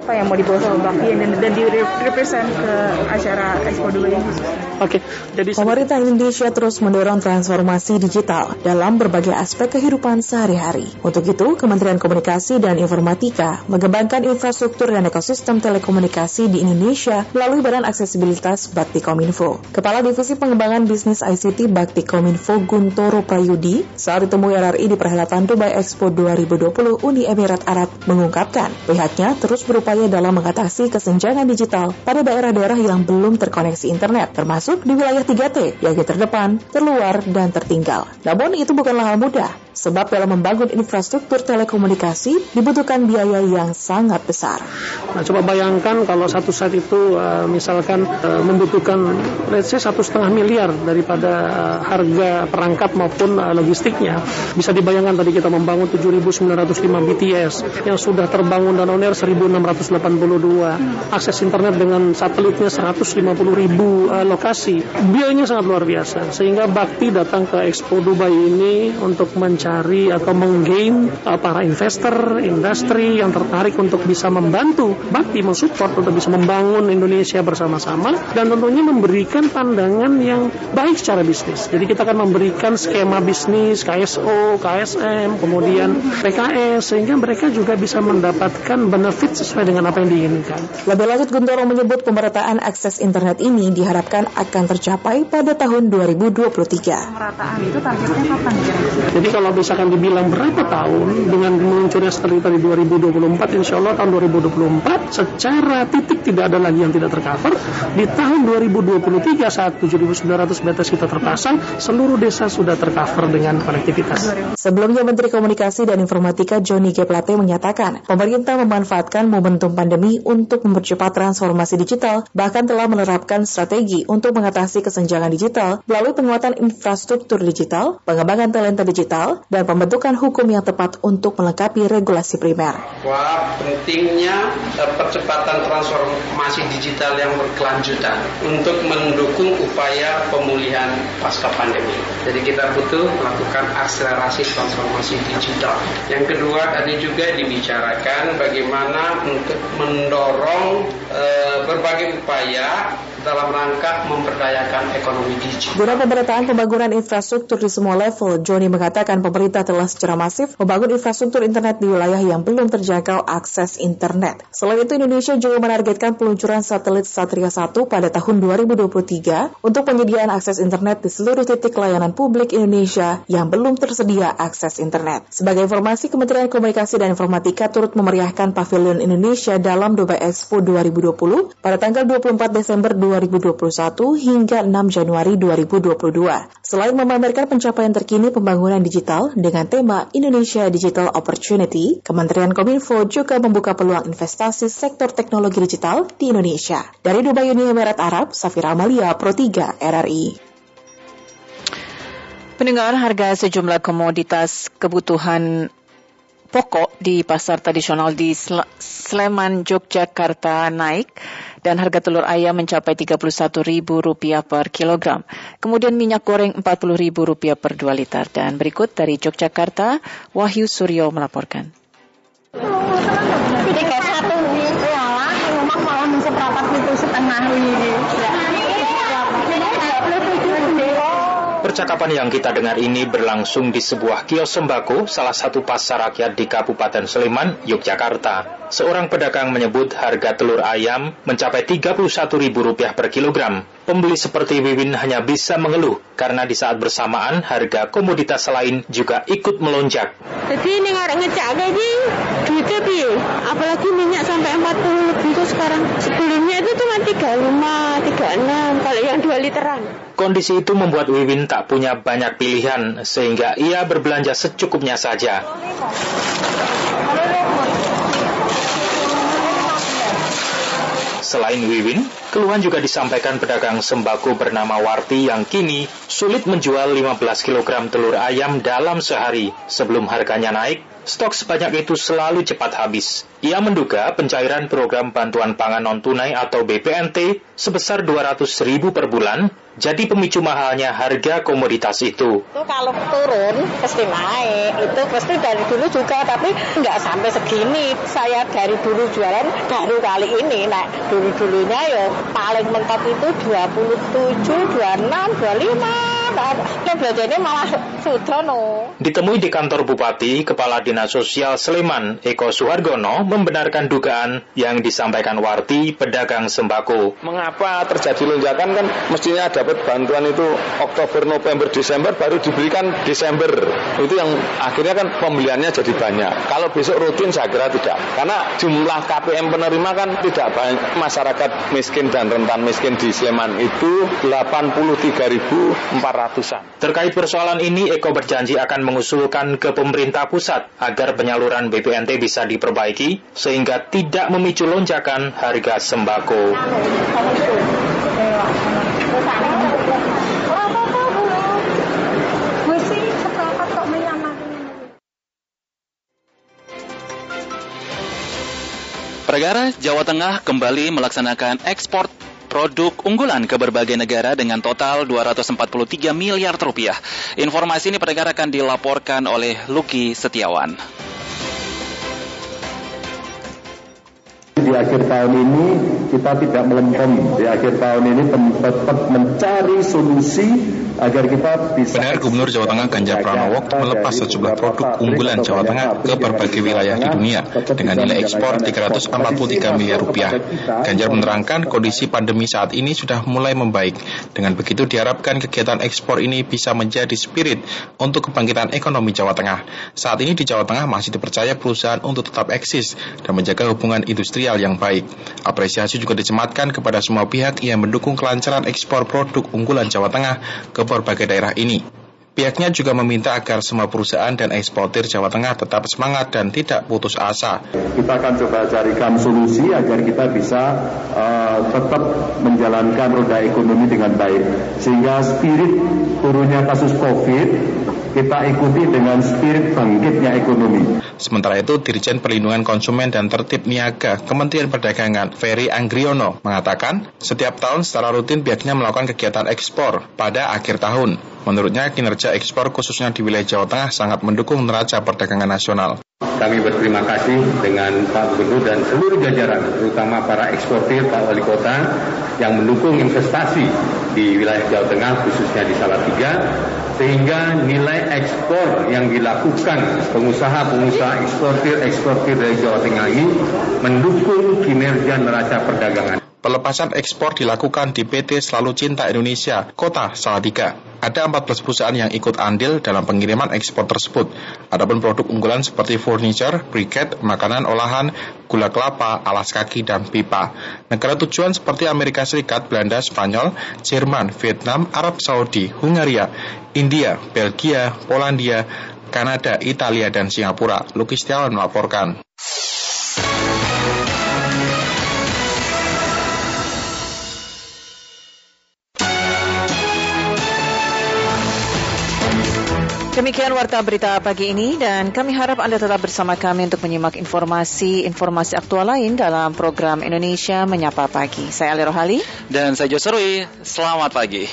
apa yang mau dibawa sama Bakti dan, dan direpresent ke acara Expo Dubai ini? Oke, jadi pemerintah Indonesia terus mendorong transformasi digital dalam berbagai aspek kehidupan sehari-hari. Untuk itu, Kementerian Komunikasi dan Informatika mengembangkan infrastruktur dan ekosistem telekomunikasi di Indonesia melalui Badan Aksesibilitas Bakti Kominfo. Kepala Divisi Pengembangan Bisnis ICT Bakti Kominfo Guntoro Prayudi saat ditemui RRI di perhelatan Dubai Expo 2020 Uni Emirat Arab mengungkapkan pihaknya terus berupaya berupaya dalam mengatasi kesenjangan digital pada daerah-daerah yang belum terkoneksi internet, termasuk di wilayah 3T, yaitu terdepan, terluar, dan tertinggal. Namun itu bukanlah hal mudah, sebab dalam membangun infrastruktur telekomunikasi dibutuhkan biaya yang sangat besar. Nah, coba bayangkan kalau satu saat itu uh, misalkan uh, membutuhkan let's say satu setengah miliar daripada uh, harga perangkat maupun logistiknya. Bisa dibayangkan tadi kita membangun 7.905 BTS yang sudah terbangun dan on air 1.682, akses internet dengan satelitnya 150 ribu uh, lokasi. Biayanya sangat luar biasa sehingga Bakti datang ke Expo Dubai ini untuk mencari mencari atau menggain uh, para investor, industri yang tertarik untuk bisa membantu Bakti mensupport untuk bisa membangun Indonesia bersama-sama dan tentunya memberikan pandangan yang baik secara bisnis. Jadi kita akan memberikan skema bisnis KSO, KSM, kemudian PKS sehingga mereka juga bisa mendapatkan benefit sesuai dengan apa yang diinginkan. Lebih lanjut Guntoro menyebut pemerataan akses internet ini diharapkan akan tercapai pada tahun 2023. Pemerataan itu targetnya kapan Jadi kalau misalkan dibilang berapa tahun dengan meluncurnya setelah tadi 2024 insya Allah tahun 2024 secara titik tidak ada lagi yang tidak tercover di tahun 2023 saat 7.900 BTS kita terpasang seluruh desa sudah tercover dengan konektivitas sebelumnya Menteri Komunikasi dan Informatika Johnny G. Plate menyatakan pemerintah memanfaatkan momentum pandemi untuk mempercepat transformasi digital bahkan telah menerapkan strategi untuk mengatasi kesenjangan digital melalui penguatan infrastruktur digital pengembangan talenta digital dan pembentukan hukum yang tepat untuk melengkapi regulasi primer. Wah, pentingnya eh, percepatan transformasi digital yang berkelanjutan untuk mendukung upaya pemulihan pasca pandemi. Jadi kita butuh melakukan akselerasi transformasi digital. Yang kedua tadi juga dibicarakan bagaimana untuk mendorong e, berbagai upaya dalam rangka memperdayakan ekonomi digital. Guna pemerataan pembangunan infrastruktur di semua level, Joni mengatakan pemerintah telah secara masif membangun infrastruktur internet di wilayah yang belum terjangkau akses internet. Selain itu, Indonesia juga menargetkan peluncuran satelit Satria 1 pada tahun 2023 untuk penyediaan akses internet di seluruh titik layanan publik Indonesia yang belum tersedia akses internet. Sebagai informasi, Kementerian Komunikasi dan Informatika turut memeriahkan Pavilion Indonesia dalam Dubai Expo 2020 pada tanggal 24 Desember 2020 2021 hingga 6 Januari 2022. Selain memamerkan pencapaian terkini pembangunan digital dengan tema Indonesia Digital Opportunity, Kementerian Kominfo juga membuka peluang investasi sektor teknologi digital di Indonesia. Dari Dubai Uni Emirat Arab, Safira Amalia, Pro 3, RRI. Pendengar harga sejumlah komoditas kebutuhan pokok di pasar tradisional di Sleman, Yogyakarta naik dan harga telur ayam mencapai Rp31.000 per kilogram. Kemudian minyak goreng Rp40.000 per 2 liter. Dan berikut dari Yogyakarta, Wahyu Suryo melaporkan. Tiga satu, ya lah, memang malah setengah ini. Percakapan yang kita dengar ini berlangsung di sebuah kios sembako, salah satu pasar rakyat di Kabupaten Sleman, Yogyakarta. Seorang pedagang menyebut harga telur ayam mencapai Rp31.000 per kilogram. Pembeli seperti Wiwin hanya bisa mengeluh karena di saat bersamaan harga komoditas lain juga ikut melonjak. Jadi ini ngarek ngecak gaji, duitnya piye? Apalagi minyak sampai 40 lebih itu sekarang. Sebelumnya itu 35, 36 kalau yang 2 literan. Kondisi itu membuat Wiwin tak punya banyak pilihan sehingga ia berbelanja secukupnya saja. Selain Wiwin, keluhan juga disampaikan pedagang sembako bernama Warti yang kini sulit menjual 15 kg telur ayam dalam sehari. Sebelum harganya naik, stok sebanyak itu selalu cepat habis. Ia menduga pencairan program bantuan pangan non-tunai atau BPNT sebesar 200 ribu per bulan jadi pemicu mahalnya harga komoditas itu. Itu kalau turun pasti naik, itu pasti dari dulu juga, tapi nggak sampai segini. Saya dari dulu jualan baru kali ini naik. Dulu-dulunya ya paling mentok itu 27, 26, 25. Ini malah sudono. Ditemui di kantor Bupati, Kepala Dinas Sosial Sleman, Eko Suhargono, membenarkan dugaan yang disampaikan Warti pedagang sembako. Mengapa terjadi lonjakan kan mestinya dapat bantuan itu Oktober, November, Desember baru diberikan Desember. Itu yang akhirnya kan pembeliannya jadi banyak. Kalau besok rutin saya kira tidak. Karena jumlah KPM penerima kan tidak banyak. Masyarakat miskin dan rentan miskin di Sleman itu 83.400 Terkait persoalan ini, Eko berjanji akan mengusulkan ke pemerintah pusat agar penyaluran BPNT bisa diperbaiki sehingga tidak memicu lonjakan harga sembako. Pergara Jawa Tengah kembali melaksanakan ekspor produk unggulan ke berbagai negara dengan total 243 miliar rupiah. Informasi ini pendengar akan dilaporkan oleh Luki Setiawan. Di akhir tahun ini kita tidak melempem. Di akhir tahun ini tetap mencari solusi agar kita bisa. Benar Gubernur Jawa Tengah Ganjar Pranowo melepas sejumlah produk unggulan Jawa Tengah ke berbagai wilayah di dunia dengan nilai ekspor 343 miliar rupiah. Ganjar menerangkan kondisi pandemi saat ini sudah mulai membaik. Dengan begitu diharapkan kegiatan ekspor ini bisa menjadi spirit untuk kebangkitan ekonomi Jawa Tengah. Saat ini di Jawa Tengah masih dipercaya perusahaan untuk tetap eksis dan menjaga hubungan industrial yang baik. Apresiasi juga dicematkan kepada semua pihak yang mendukung kelancaran ekspor produk unggulan Jawa Tengah ke berbagai daerah ini. Pihaknya juga meminta agar semua perusahaan dan eksportir Jawa Tengah tetap semangat dan tidak putus asa. Kita akan coba carikan solusi agar kita bisa uh, tetap menjalankan roda ekonomi dengan baik. Sehingga spirit turunnya kasus COVID kita ikuti dengan spirit bangkitnya ekonomi. Sementara itu, Dirjen Perlindungan Konsumen dan Tertib Niaga Kementerian Perdagangan, Ferry Anggriono, mengatakan setiap tahun secara rutin pihaknya melakukan kegiatan ekspor pada akhir tahun. Menurutnya, kinerja ekspor khususnya di wilayah Jawa Tengah sangat mendukung neraca perdagangan nasional. Kami berterima kasih dengan Pak Gubernur dan seluruh jajaran, terutama para eksportir Pak Wali Kota yang mendukung investasi di wilayah Jawa Tengah, khususnya di Salatiga, sehingga nilai ekspor yang dilakukan pengusaha-pengusaha eksportir-eksportir dari Jawa Tengah ini mendukung kinerja neraca perdagangan. Pelepasan ekspor dilakukan di PT Selalu Cinta Indonesia, Kota Salatiga. Ada 14 perusahaan yang ikut andil dalam pengiriman ekspor tersebut. Adapun produk unggulan seperti furniture, briket, makanan olahan, gula kelapa, alas kaki, dan pipa. Negara tujuan seperti Amerika Serikat, Belanda, Spanyol, Jerman, Vietnam, Arab Saudi, Hungaria, India, Belgia, Polandia, Kanada, Italia, dan Singapura. Lukis Tiawan melaporkan. Demikian warta berita pagi ini dan kami harap Anda tetap bersama kami untuk menyimak informasi-informasi aktual lain dalam program Indonesia Menyapa Pagi. Saya Ali Rohali. Dan saya Joserui. Selamat pagi.